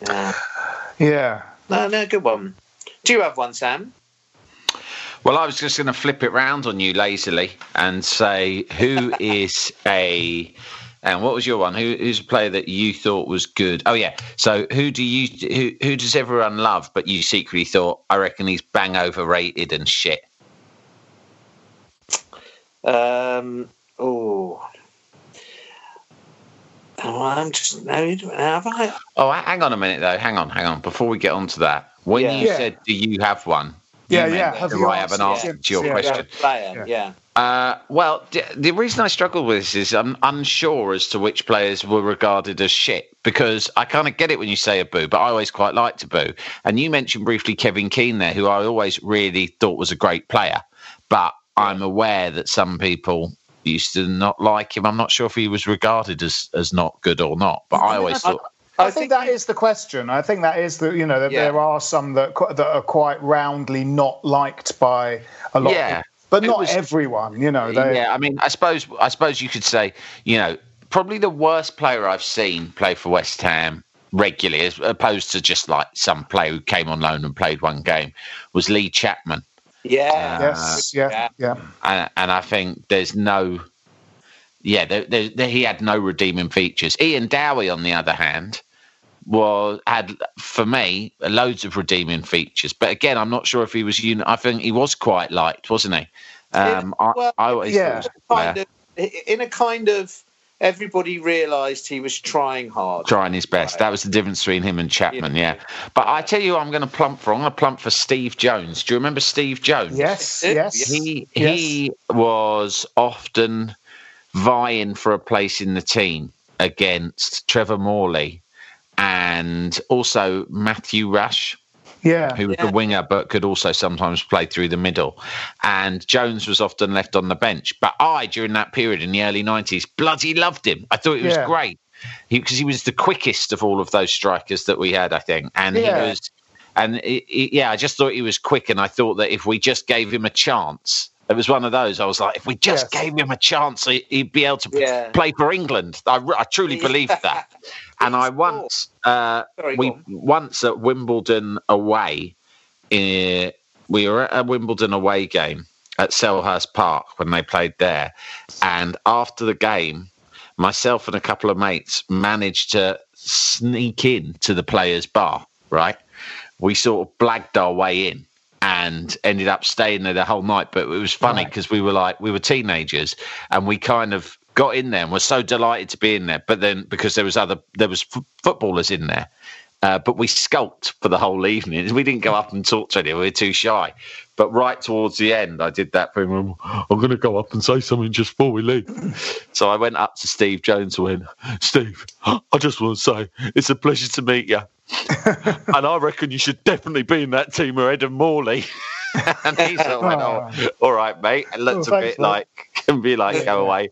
Speaker 2: Yeah.
Speaker 1: Yeah.
Speaker 2: No, no, good one. Do you have one, Sam?
Speaker 3: Well, I was just going to flip it round on you lazily and say, who [laughs] is a And what was your one? Who, who's a player that you thought was good? Oh yeah. So who do you who who does everyone love, but you secretly thought I reckon he's bang overrated and shit?
Speaker 2: Um, oh, oh, I'm just no. Have I?
Speaker 3: Oh, hang on a minute though. Hang on, hang on. Before we get on to that, when
Speaker 2: Yeah.
Speaker 3: you
Speaker 1: Yeah.
Speaker 3: said, "Do you have one?"
Speaker 1: Yeah, yeah. Have you
Speaker 3: I have an
Speaker 1: answered?
Speaker 3: answer to your
Speaker 1: Yeah.
Speaker 3: question?
Speaker 2: Player, yeah.
Speaker 3: Uh, well, d- the reason I struggle with this is I'm unsure as to which players were regarded as shit because I kind of get it when you say Abou, but I always quite liked Abou. And you mentioned briefly Kevin Keen there, who I always really thought was a great player, but I'm aware that some people used to not like him. I'm not sure if he was regarded as as not good or not, but I always thought.
Speaker 1: I, think, that is the question. I think that is the you know that
Speaker 2: Yeah.
Speaker 1: there are some that that are quite roundly not liked by a lot,
Speaker 3: Yeah.
Speaker 1: of, but
Speaker 3: It
Speaker 1: not
Speaker 3: was-
Speaker 1: everyone. You know, they,
Speaker 3: yeah, I mean, I suppose I suppose you could say, you know, probably the worst player I've seen play for West Ham regularly, as opposed to just like some player who came on loan and played one game, was Lee Chapman,
Speaker 2: Yeah.
Speaker 1: Uh, yes, yeah, yeah.
Speaker 3: and, and I think there's no, yeah, there, there, there- he had no redeeming features. Ian Dowie, on the other hand. Was had for me loads of redeeming features, but again, I'm not sure if he was. Un- I think he was quite liked, wasn't he? Um, I,
Speaker 2: well,
Speaker 3: I always
Speaker 1: yeah.
Speaker 3: was
Speaker 2: kind of, in a kind of everybody realised he was trying hard.
Speaker 3: trying his best. That was the difference between him and Chapman, yeah. But I tell you, who I'm going to plump for. I'm going to plump for Steve Jones. Do you remember Steve Jones?
Speaker 1: Yes, yes.
Speaker 3: He
Speaker 1: Yes.
Speaker 3: he was often vying for a place in the team against Trevor Morley and also Matthew Rush
Speaker 1: yeah.
Speaker 3: who was
Speaker 2: Yeah.
Speaker 3: the winger but could also sometimes play through the middle. And Jones was often left on the bench. But I, during that period in the early 90s, bloody loved him. I thought he was
Speaker 1: Yeah.
Speaker 3: great because he, was the quickest of all of those strikers that we had, I think. And
Speaker 1: Yeah.
Speaker 3: he was, and it, it- yeah, I just thought he was quick. And I thought that if we just gave him a chance, it was one of those. I was like, if we just
Speaker 1: Yes.
Speaker 3: gave him a chance, he- he'd be able to
Speaker 2: Yeah.
Speaker 3: play for England. I, I truly believed that. [laughs] And I once, uh,
Speaker 2: Sorry,
Speaker 3: we
Speaker 2: on.
Speaker 3: once at Wimbledon away, uh, we were at a Wimbledon away game at Selhurst Park when they played there, and after the game, myself and a couple of mates managed to sneak in to the players' bar. Right, we sort of blagged our way in and ended up staying there the whole night. But it was funny
Speaker 1: Right.
Speaker 3: because we were like we were teenagers and we kind of got in there and were so delighted to be in there. But then because there was other there was f- footballers in there. Uh, but we skulked for the whole evening. [laughs] We didn't go up and talk to anyone. We were too shy. But right towards the end, I did that thing. I'm going to go up and say something just before we leave. So I went up to Steve Jones and went, Steve, [gasps] I just want to say it's a pleasure to meet you. [laughs] and I reckon you should definitely be in that team ahead of Morley. [laughs] and he sort of went, oh, all right, mate. And looked
Speaker 1: Oh,
Speaker 3: a
Speaker 1: thanks,
Speaker 3: bit like, [laughs] can be like, go away.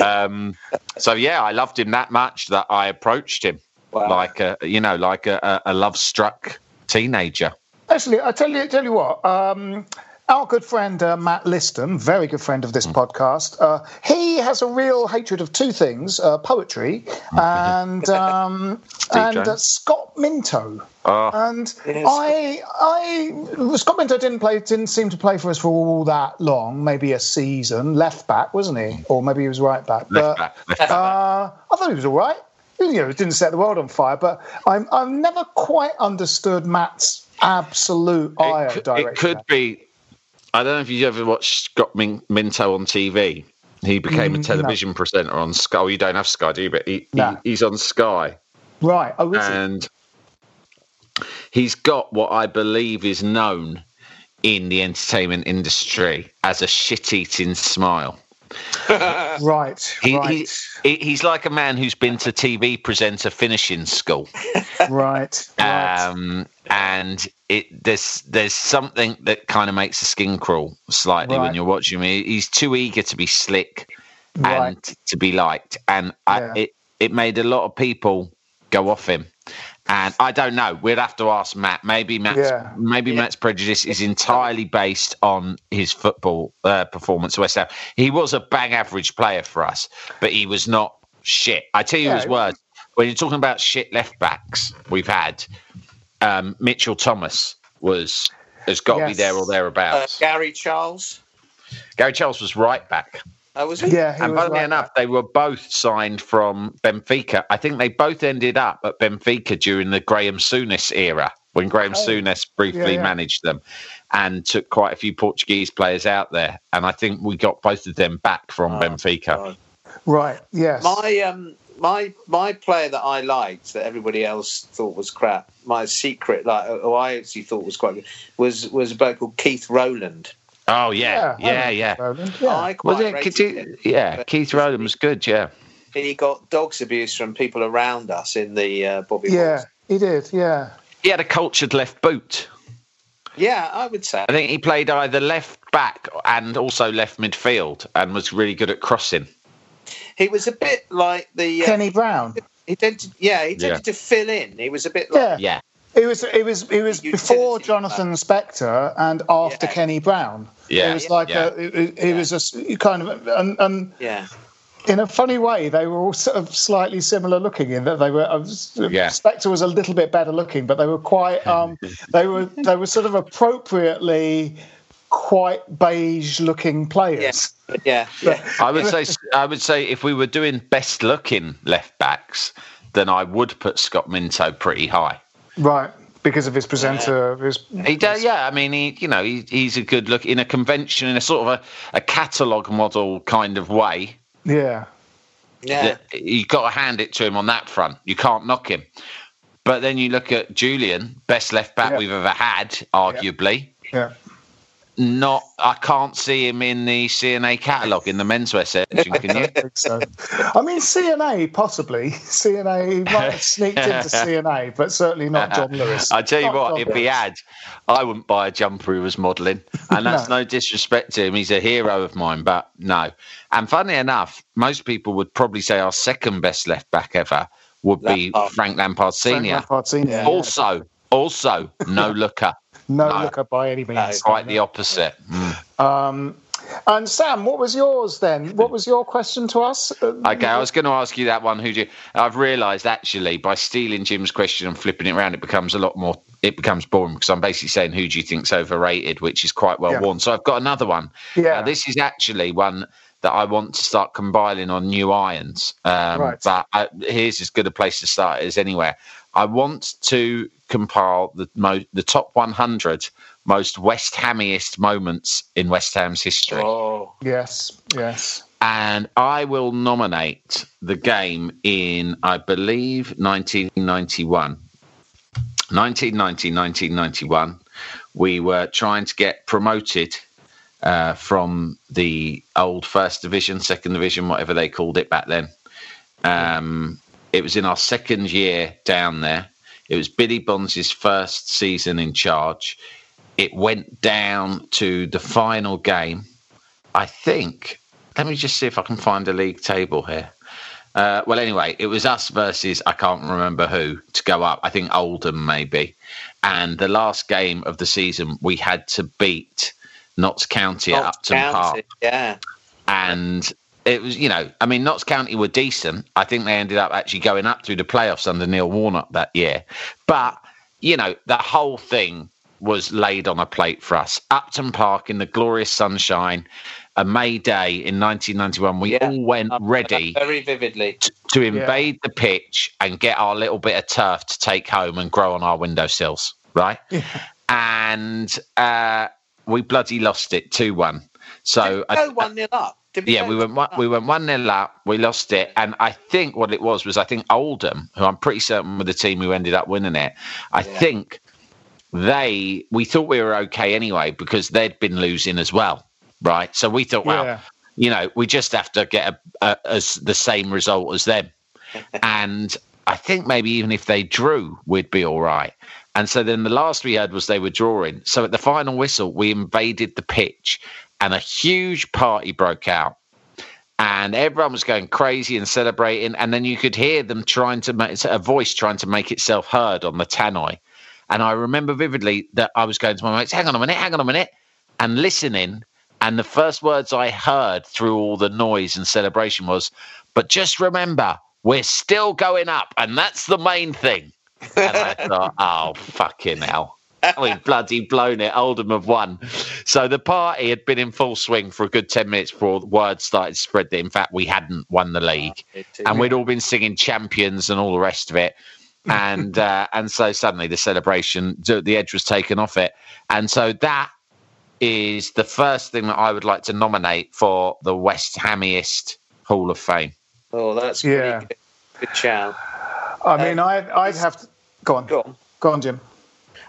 Speaker 3: Um, so yeah, I loved him that much that I approached him
Speaker 2: Wow.
Speaker 3: like a, you know, like a, a, a love struck teenager.
Speaker 1: Actually, I tell you, tell you what. Um, our good friend uh, Matt Liston, very good friend of this
Speaker 3: Hmm.
Speaker 1: podcast, uh, he has a real hatred of two things: uh, poetry and [laughs] um, and uh, Scott Minto.
Speaker 3: Oh,
Speaker 1: And
Speaker 2: Yes.
Speaker 1: I, I, Scott Minto didn't play, didn't seem to play for us for all that long. Maybe a season. Left back, wasn't he? Or maybe he was right back.
Speaker 3: left
Speaker 1: But,
Speaker 3: back, left back.
Speaker 1: uh, I thought he was all right. You know, it didn't set the world on fire, but I'm, I've never quite understood Matt's absolute ire
Speaker 3: it, could, it could be. I don't know if you ever watched Scott Min- Minto on TV. He became a
Speaker 1: Mm,
Speaker 3: television presenter on Sky. Oh, you don't have Sky, do you? But he,
Speaker 1: No.
Speaker 3: he he's on Sky,
Speaker 1: right. Oh, is
Speaker 3: and he's got what I believe is known in the entertainment industry as a shit-eating smile.
Speaker 1: Right.
Speaker 3: He,
Speaker 1: right.
Speaker 3: he, he's like a man who's been to TV presenter finishing school.
Speaker 1: right. Right.
Speaker 3: um, and it there's there's something that kind of makes the skin crawl slightly when you're watching him. He- He's too eager to be slick and to be liked, and I, it it made a lot of people go off him. And I don't know. We'd have to ask Matt. Maybe Matt's
Speaker 1: Yeah.
Speaker 3: maybe Matt's prejudice is entirely based on his football uh, performance. West Ham. He was a bang average player for us, but he was not shit. I tell you
Speaker 1: Yeah,
Speaker 3: his words. When you're talking about shit left backs we've had, um, Mitchell Thomas was has got to be there or
Speaker 2: Uh,
Speaker 3: thereabouts.
Speaker 2: Gary Charles.
Speaker 3: Gary Charles was right back.
Speaker 2: I was.
Speaker 1: Yeah, he
Speaker 3: and
Speaker 1: was
Speaker 3: funnily
Speaker 1: like
Speaker 3: enough, they were both signed from Benfica. I think they both ended up at Benfica during the Graham Souness era, when Graham
Speaker 1: Oh,
Speaker 3: Souness briefly
Speaker 1: yeah, yeah.
Speaker 3: managed them and took quite a few Portuguese players out there. And I think we got both of them back from
Speaker 2: Oh,
Speaker 3: Benfica.
Speaker 2: God.
Speaker 1: Right. Yes.
Speaker 2: My um my my player that I liked that everybody else thought was crap. My secret, like who I actually thought was quite good, was was a bloke called Keith Rowland.
Speaker 3: Oh yeah,
Speaker 1: I
Speaker 3: yeah, yeah.
Speaker 1: Yeah.
Speaker 2: I quite
Speaker 3: Was it?
Speaker 2: rated
Speaker 3: Keith-
Speaker 2: him.
Speaker 3: yeah, Keith Rowland was good. Yeah,
Speaker 2: He got dogs abuse from people around us in the uh, Bobby.
Speaker 1: yeah,
Speaker 2: Walls.
Speaker 1: he did. Yeah.
Speaker 3: he had a cultured left boot.
Speaker 2: yeah, I would say.
Speaker 3: I think he played either left back and also left midfield, and was really good at crossing.
Speaker 2: He was a bit like the. Uh,
Speaker 1: Kenny Brown.
Speaker 2: He tended, yeah, he tended to fill in. He was a bit like.
Speaker 1: Yeah.
Speaker 3: Yeah,
Speaker 1: It was it was it was before
Speaker 2: player.
Speaker 1: Jonathan Spector and after
Speaker 2: Yeah.
Speaker 1: Kenny Brown.
Speaker 3: Yeah,
Speaker 1: it was like
Speaker 3: yeah.
Speaker 1: a it, it, it was a kind of and, and
Speaker 2: Yeah.
Speaker 1: in a funny way they were all sort of slightly similar looking in that they were uh,
Speaker 3: Yeah.
Speaker 1: Spector was a little bit better looking, but they were quite um [laughs] they were they were sort of appropriately quite beige looking players.
Speaker 2: Yeah. Yeah.
Speaker 3: I would say I would say if we were doing best looking left backs, then I would put Scott Minto pretty high.
Speaker 1: Right. Because of his presenter, his
Speaker 3: He does, yeah. I mean, he, you know, he, he's a good look in a convention, in a sort of a, a catalogue model kind of way.
Speaker 1: yeah,
Speaker 2: Yeah.
Speaker 3: You've got to hand it to him on that front. You can't knock him. But then you look at Julian, best left back
Speaker 1: Yeah.
Speaker 3: we've ever had, arguably.
Speaker 1: yeah.
Speaker 3: Not, I can't see him in the C&A catalogue in the menswear section. Can you? [laughs]
Speaker 1: I think so. I mean, C&A possibly. [laughs] C&A he might have sneaked into [laughs] C&A, but certainly not John Lewis.
Speaker 3: I tell you
Speaker 1: Not
Speaker 3: what,
Speaker 1: John
Speaker 3: if he
Speaker 1: Lewis.
Speaker 3: had, I wouldn't buy a jumper he was modelling. And that's no. disrespect to him. He's a hero of mine, but no. And funny enough, most people would probably say our second best left back ever would be Frank Lampard
Speaker 1: Frank
Speaker 3: Senior.
Speaker 1: Lampard Senior. yeah.
Speaker 3: Also, also no looker.
Speaker 1: No,
Speaker 3: no.
Speaker 1: looker by any means.
Speaker 3: Quite the opposite. Mm.
Speaker 1: Um, and Sam, what was yours then? What was your question to us?
Speaker 3: Okay, I was going to ask you that one. Who do you? I've realised actually by stealing Jim's question and flipping it around, it becomes a lot more. It becomes boring because I'm basically saying who do you think's overrated, which is quite well
Speaker 1: Yeah.
Speaker 3: worn. So I've got another one.
Speaker 1: Yeah.
Speaker 3: Now, this is actually one that I want to start compiling on new irons. Um,
Speaker 1: Right.
Speaker 3: But uh, here's as good a place to start as anywhere. I want to compile the mo- the top 100 most West Hamiest moments in West Ham's history
Speaker 2: Oh.
Speaker 1: Yes, yes.
Speaker 3: and I will nominate the game in, I believe, 1991. 1990, 1991, we were trying to get promoted uh, from the old first division, second division, whatever they called it back then. Um, it was in our second year down there. It was Billy Bonds' first season in charge. It went down to the final game. I think. Let me just see if I can find a league table here. Uh, well, anyway, it was us versus I can't remember who to go up. I think Oldham maybe. And the last game of the season, we had to beat Notts County at
Speaker 2: Notts
Speaker 3: Upton Park
Speaker 2: Yeah.
Speaker 3: and it was you know I mean Notts County were decent. I think they ended up actually going up through the playoffs under Neil Warnock that year. But you know the whole thing was laid on a plate for us. Upton Park in the glorious sunshine, a May day in 1991. We
Speaker 2: Yeah.
Speaker 3: all went ready
Speaker 2: Very vividly.
Speaker 3: t- to invade the pitch and get our little bit of turf to take home and grow on our windowsills, right? Yeah. And uh, we bloody lost it two one. So
Speaker 2: Did we go one nil up. Did
Speaker 3: yeah,
Speaker 2: go
Speaker 3: we went one, we went one nil up. We lost it, and I think what it was was I think Oldham, who I'm pretty certain were the team who ended up winning it. I
Speaker 2: Yeah.
Speaker 3: think they we thought we were okay anyway because they'd been losing as well, right? So we thought, well,
Speaker 1: Yeah.
Speaker 3: you know, we just have to get a, a, as the same result as them, [laughs] and I think maybe even if they drew, we'd be all right. And so then the last we heard was they were drawing. So at the final whistle, we invaded the pitch, and a huge party broke out and everyone was going crazy and celebrating. And then you could hear them trying to make a voice trying to make itself heard on the tannoy. And I remember vividly that I was going to my mates, hang on a minute, hang on a minute, and listening. And the first words I heard through all the noise and celebration was, but just remember, we're still going up, and that's the main thing. And I thought, [laughs] oh, fucking hell. We bloody blown it. Oldham have won. So the party had been in full swing for a good 10 minutes before word started to spread that, in fact, we hadn't won the league. And we'd all been singing champions and all the rest of it. And uh, [laughs] and so suddenly the celebration, the edge was taken off it. And so that is the first thing that I would like to nominate for the West Hamiest Hall of Fame.
Speaker 2: Oh, that's
Speaker 1: Yeah.
Speaker 2: good. Good shout.
Speaker 1: I mean,
Speaker 2: Um,
Speaker 1: I'd, I'd have to go on.
Speaker 2: Go on.
Speaker 1: Go on, Jim.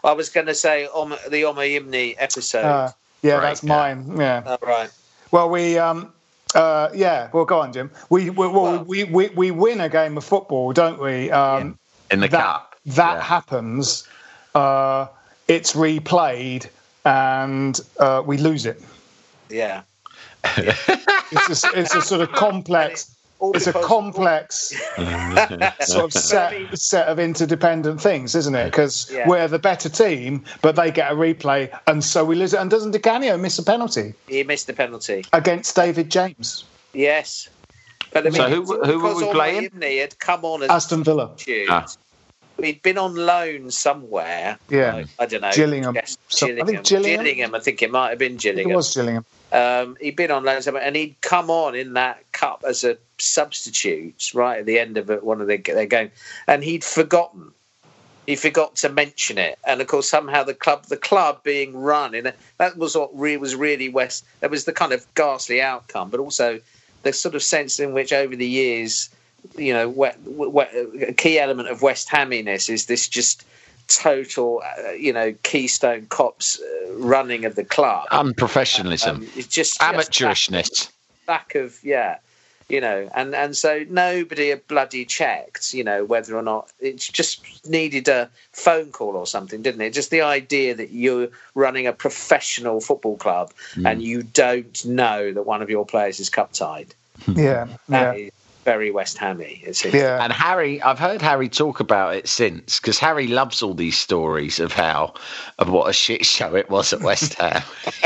Speaker 2: I was going to say Om- the Omoyinmi episode.
Speaker 1: Uh, yeah,
Speaker 3: Right,
Speaker 1: that's
Speaker 3: yeah.
Speaker 1: mine. Yeah.
Speaker 2: oh, right.
Speaker 1: Well, we, um, uh, yeah. Well, go on, Jim. We, we, well,
Speaker 2: Well-
Speaker 1: we, we, we win a game of football, don't we? Um,
Speaker 3: In the
Speaker 1: that,
Speaker 3: cup.
Speaker 1: That
Speaker 3: Yeah.
Speaker 1: happens. Uh, it's replayed, and uh, we lose it.
Speaker 2: Yeah.
Speaker 1: It's a, it's a sort of [laughs] complex.
Speaker 2: All
Speaker 1: It's a complex [laughs] sort of set set of interdependent things, isn't it? Because
Speaker 2: Yeah.
Speaker 1: we're the better team, but they get a replay, and so we lose it. And doesn't Di Canio miss a penalty
Speaker 2: He missed the penalty.
Speaker 1: against David James,
Speaker 2: Yes. But I mean,
Speaker 3: So who- who were we playing?
Speaker 2: Imni had come on as
Speaker 1: Aston Villa?
Speaker 2: substitute.
Speaker 3: Ah.
Speaker 2: He'd been on loan somewhere.
Speaker 1: Yeah.
Speaker 2: Like, I don't know.
Speaker 1: Gillingham.
Speaker 2: Yes,
Speaker 1: So- I think Gillingham?
Speaker 2: Gillingham. I think it might have been Gillingham.
Speaker 1: It was Gillingham.
Speaker 2: Um, he'd been on loan somewhere, and he'd come on in that cup as a substitute right at the end of it, one of their, their game, and he'd forgotten. He forgot to mention it, and of course, somehow the club, the club being run in a, that was what re, was really West. That was the kind of ghastly outcome, but also the sort of sense in which over the years, you know, we, we, a key element of West Haminess is this just total, uh, you know, Keystone Cops uh, running of the club.
Speaker 3: Unprofessionalism.
Speaker 2: Um, it's just just
Speaker 3: Amateurishness.
Speaker 2: back of yeah you know and and so nobody had bloody checked you know whether or not it just needed a phone call or something didn't it just the idea that you're running a professional football club and you don't know that one of your players is cup tied
Speaker 1: Yeah,
Speaker 2: That
Speaker 1: yeah,
Speaker 2: is very west hammy it seems.
Speaker 1: yeah.
Speaker 3: And Harry, I've heard Harry talk about it since because Harry loves all these stories of how of what a shit show it was at West [laughs] Ham.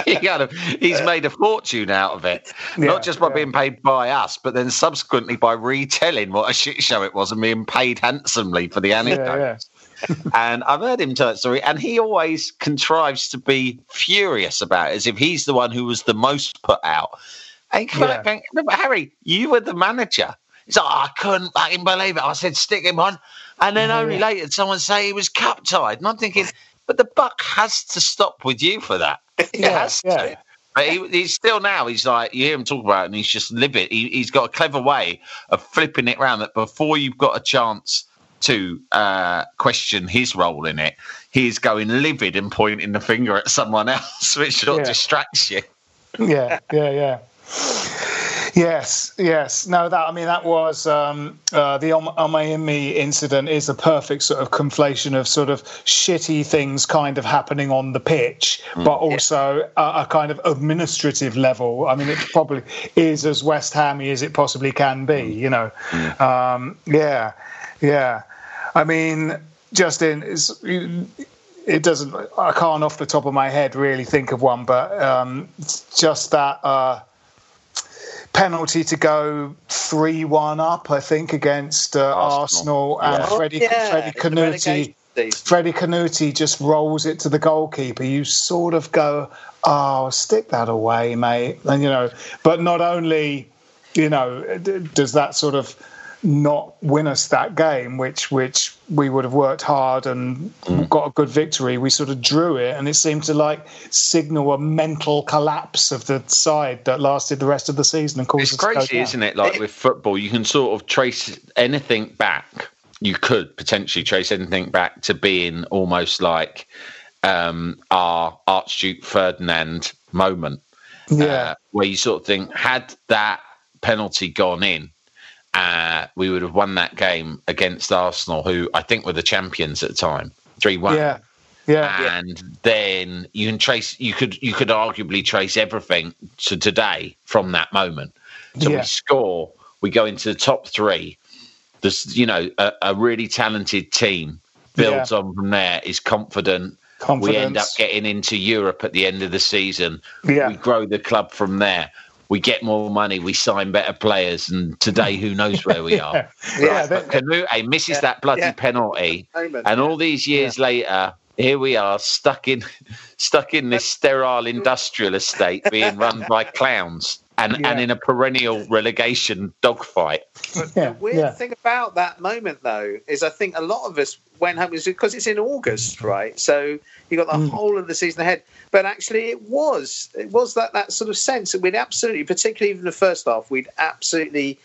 Speaker 3: he kind of he's made a fortune out of it,
Speaker 1: Yeah,
Speaker 3: not just by
Speaker 1: yeah.
Speaker 3: being paid by us, but then subsequently by retelling what a shit show it was and being paid handsomely for the anecdotes.
Speaker 1: yeah. [laughs]
Speaker 3: and I've heard him tell that story, and he always contrives to be furious about it, as if he's the one who was the most put out. And
Speaker 1: Yeah.
Speaker 3: back going, "No, but Harry, you were the manager. He's like, I couldn't fucking believe it. I said, stick him on. And then only later, someone say he was cup tied. And I'm thinking, but the buck has to stop with you for that. It
Speaker 1: Yeah,
Speaker 3: has
Speaker 1: yeah.
Speaker 3: to. But he, he's still now, he's like, you hear him talk about it and he's just livid. He, he's got a clever way of flipping it around that before you've got a chance to uh, question his role in it, he's going livid and pointing the finger at someone [laughs] else, which sort of
Speaker 1: Yeah.
Speaker 3: distracts you.
Speaker 1: yeah, yeah, yeah. Yes, yes. No, that I mean that was um, uh, the Om- Omoyinmi incident is a perfect sort of conflation of sort of shitty things kind of happening on the pitch, but also a, a kind of administrative level. I mean, it probably is as West Hammy as it possibly can be. You know, um, yeah, yeah. I mean, Justin is it doesn't i can't off the top of my head really think of one but um, just that uh, penalty to go 3-1 up i think against uh, arsenal,
Speaker 3: Arsenal.
Speaker 1: and
Speaker 3: Yeah.
Speaker 1: freddie,
Speaker 2: Yeah,
Speaker 1: freddie Kanouté,
Speaker 2: relegation
Speaker 1: freddie Kanouté just rolls it to the goalkeeper you sort of go oh stick that away mate and you know but not only you know d- does that sort of not win us that game, which which we would have worked hard and got a good victory. We sort of drew it, and it seemed to like signal a mental collapse of the side that lasted the rest of the season and caused
Speaker 3: It's crazy, isn't it? Like with football, you can sort of trace anything back. You could potentially trace anything back to being almost like um, our Archduke Ferdinand moment,
Speaker 1: Yeah,
Speaker 3: uh, where you sort of think, had that penalty gone in, uh, we would have won that game against Arsenal, who I think were the champions at the time, three one.
Speaker 1: Yeah, yeah,
Speaker 3: and then you can trace you could you could arguably trace everything to today from that moment. So
Speaker 1: Yeah.
Speaker 3: we score we go into the top three. There's you know a, a really talented team builds on from there is confident. We end up getting into europe at the end of the season.
Speaker 1: Yeah.
Speaker 3: we grow the club from there we get more money we sign better players and today who knows where we are. [laughs]
Speaker 1: Yeah, but
Speaker 3: Kanouté misses that bloody
Speaker 2: yeah.
Speaker 3: penalty and all these years later, here we are stuck in [laughs] stuck in this sterile industrial estate being run by clowns and,
Speaker 1: Yeah.
Speaker 3: and in a perennial relegation dogfight.
Speaker 1: Yeah,
Speaker 2: The weird
Speaker 1: yeah.
Speaker 2: thing about that moment, though, is I think a lot of us went home because it's in August, right? So you got the
Speaker 1: Mm.
Speaker 2: whole of the season ahead. But actually, it was it was that that sort of sense that we'd absolutely, particularly even the first half, we'd absolutely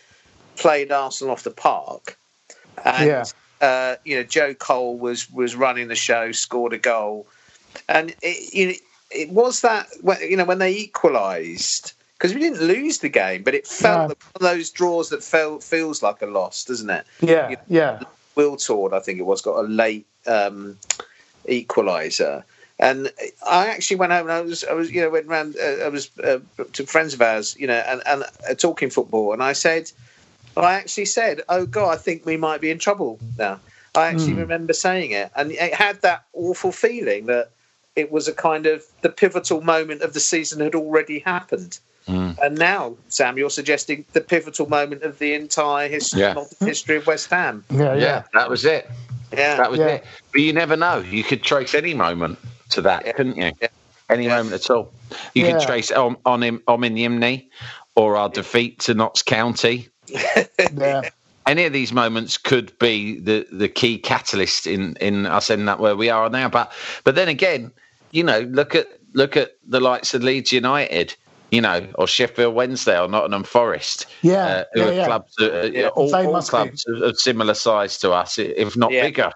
Speaker 2: played Arsenal off the park. And
Speaker 1: Yeah.
Speaker 2: uh, you know, Joe Cole was was running the show, scored a goal, and it, you know, it was that you know when they equalised because we didn't lose the game, but it felt
Speaker 1: No.
Speaker 2: one of those draws that felt feels like a loss, doesn't it?
Speaker 1: Yeah,
Speaker 2: You know,
Speaker 1: yeah.
Speaker 2: Wiltord, I think it was, got a late um, equaliser. And I actually went home and I was, I was, you know, went round. Uh, I was uh, to friends of ours, you know, and, and uh, talking football. And I said, I actually said, "Oh God, I think we might be in trouble now." I actually remember saying it, and it had that awful feeling that it was a kind of the pivotal moment of the season had already happened. Mm. And now, Sam, you're suggesting the pivotal moment of the entire history,
Speaker 3: Yeah.
Speaker 2: history of West Ham.
Speaker 1: Yeah,
Speaker 3: Yeah,
Speaker 1: yeah.
Speaker 3: that was it.
Speaker 2: Yeah,
Speaker 3: That was
Speaker 1: Yeah.
Speaker 3: it. But you never know. You could trace any moment to that,
Speaker 2: Yeah.
Speaker 3: couldn't you?
Speaker 2: Yeah.
Speaker 3: Any
Speaker 2: Yeah.
Speaker 3: moment at all. You
Speaker 1: Yeah.
Speaker 3: could trace it on, on him on in Yimney or our defeat to Notts County. [laughs]
Speaker 1: yeah.
Speaker 3: Any of these moments could be the, the key catalyst in, in us ending up where we are now. But but then again, you know, look at look at the likes of Leeds United, you know, or Sheffield Wednesday or Nottingham Forest.
Speaker 1: Yeah,
Speaker 3: uh,
Speaker 1: yeah, yeah.
Speaker 3: clubs, uh,
Speaker 2: Yeah.
Speaker 3: all, all
Speaker 1: must be.
Speaker 3: clubs of, of similar size to us, if not
Speaker 2: Yeah.
Speaker 3: bigger.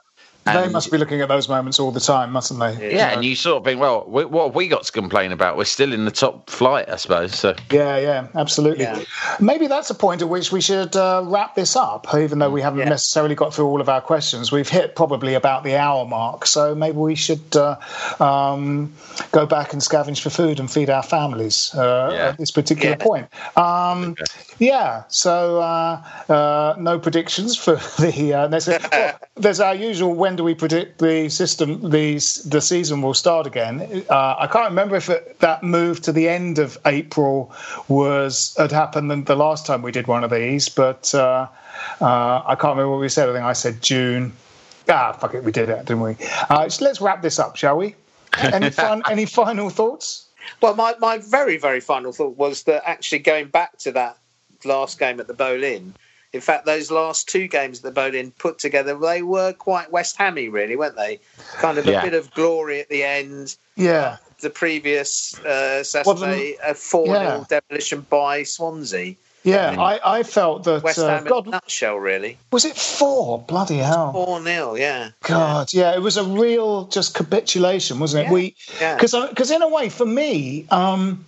Speaker 1: They must be looking at those moments all the time, mustn't they?
Speaker 3: Yeah, and you sort of think, well, we, what have we got to complain about? We're still in the top flight, I suppose. So
Speaker 1: Yeah, yeah, absolutely.
Speaker 2: Yeah.
Speaker 1: Maybe that's a point at which we should uh, wrap this up, even though we haven't
Speaker 2: Yeah.
Speaker 1: necessarily got through all of our questions. We've hit probably about the hour mark, so maybe we should uh, um, go back and scavenge for food and feed our families uh,
Speaker 3: Yeah.
Speaker 1: at this particular
Speaker 2: Yeah.
Speaker 1: point. Um, yeah, so uh, uh, no predictions for [laughs] the uh, next. [laughs] well, there's our usual. When do we predict the system? The the season will start again. Uh, I can't remember if it, that move to the end of April was had happened the- the last time we did one of these, but uh, uh, I can't remember what we said. I think I said June. Ah, fuck it, we did it, didn't we? Uh, so let's wrap this up, shall we? Any [laughs] fun? any final thoughts?
Speaker 2: Well, my, my very, very final thought was that actually going back to that last game at the Boleyn, in fact, those last two games that the Boleyn put together, they were quite West Hammy, really, weren't they? Kind of a
Speaker 3: Yeah.
Speaker 2: bit of glory at the end.
Speaker 1: Yeah.
Speaker 2: The previous uh,
Speaker 1: Well, the-
Speaker 2: Saturday, a 4 0
Speaker 1: yeah.
Speaker 2: demolition by Swansea.
Speaker 1: Yeah, I, I felt that.
Speaker 2: West
Speaker 1: Uh,
Speaker 2: Ham in
Speaker 1: God,
Speaker 2: a nutshell, really.
Speaker 1: was it four? Bloody hell!
Speaker 2: 4 0, yeah.
Speaker 1: God, yeah, it was a real just capitulation, wasn't it?
Speaker 2: Yeah,
Speaker 1: We,
Speaker 2: yeah.
Speaker 1: because because in a way, for me, um,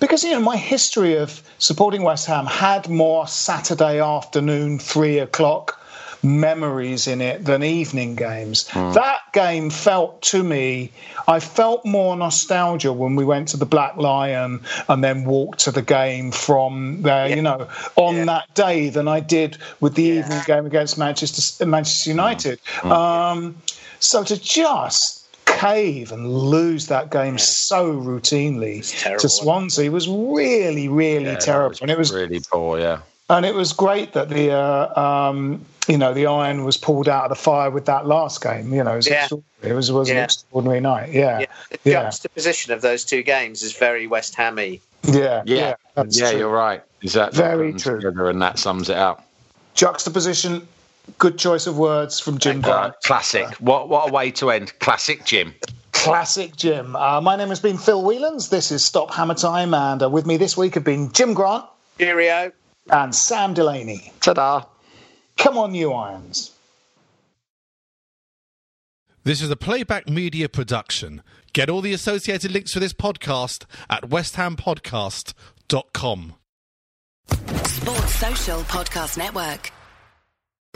Speaker 1: because you know my history of supporting West Ham had more Saturday afternoon three o'clock memories in it than evening games. Hmm. That game felt to me, I felt more nostalgia when we went to the Black Lion and then walked to the game from there, you know, on
Speaker 2: Yeah.
Speaker 1: that day than I did with the
Speaker 2: Yeah.
Speaker 1: evening game against Manchester Manchester United. Hmm. Hmm. Um, so to just cave and lose that game so routinely to Swansea was really, really
Speaker 3: Yeah,
Speaker 1: terrible. And it was
Speaker 3: really poor, yeah.
Speaker 1: and it was great that the uh, um, you know the iron was pulled out of the fire with that last game. You know, it was,
Speaker 2: Yeah.
Speaker 1: extraordinary. it was, it was an extraordinary night. Yeah,
Speaker 2: Yeah. The
Speaker 1: yeah,
Speaker 2: juxtaposition of those two games is very West Hammy.
Speaker 1: yeah,
Speaker 3: Yeah, yeah,
Speaker 1: that's true.
Speaker 3: you're right. Exactly.
Speaker 1: Very true.
Speaker 3: And that sums it up.
Speaker 1: Juxtaposition. Good choice of words from Jim Grant.
Speaker 3: Uh, classic. What what a way to end. Classic Jim.
Speaker 1: Classic Jim. Uh, my name has been Phil Whelans. This is Stop Hammer Time, and uh, with me this week have been Jim Grant
Speaker 2: Cheerio.
Speaker 1: and Sam Delaney.
Speaker 3: Ta-da.
Speaker 1: Come on, you irons.
Speaker 5: This is a playback media production. Get all the associated links for this podcast at westhampodcast.com.
Speaker 6: Sports Social Podcast Network.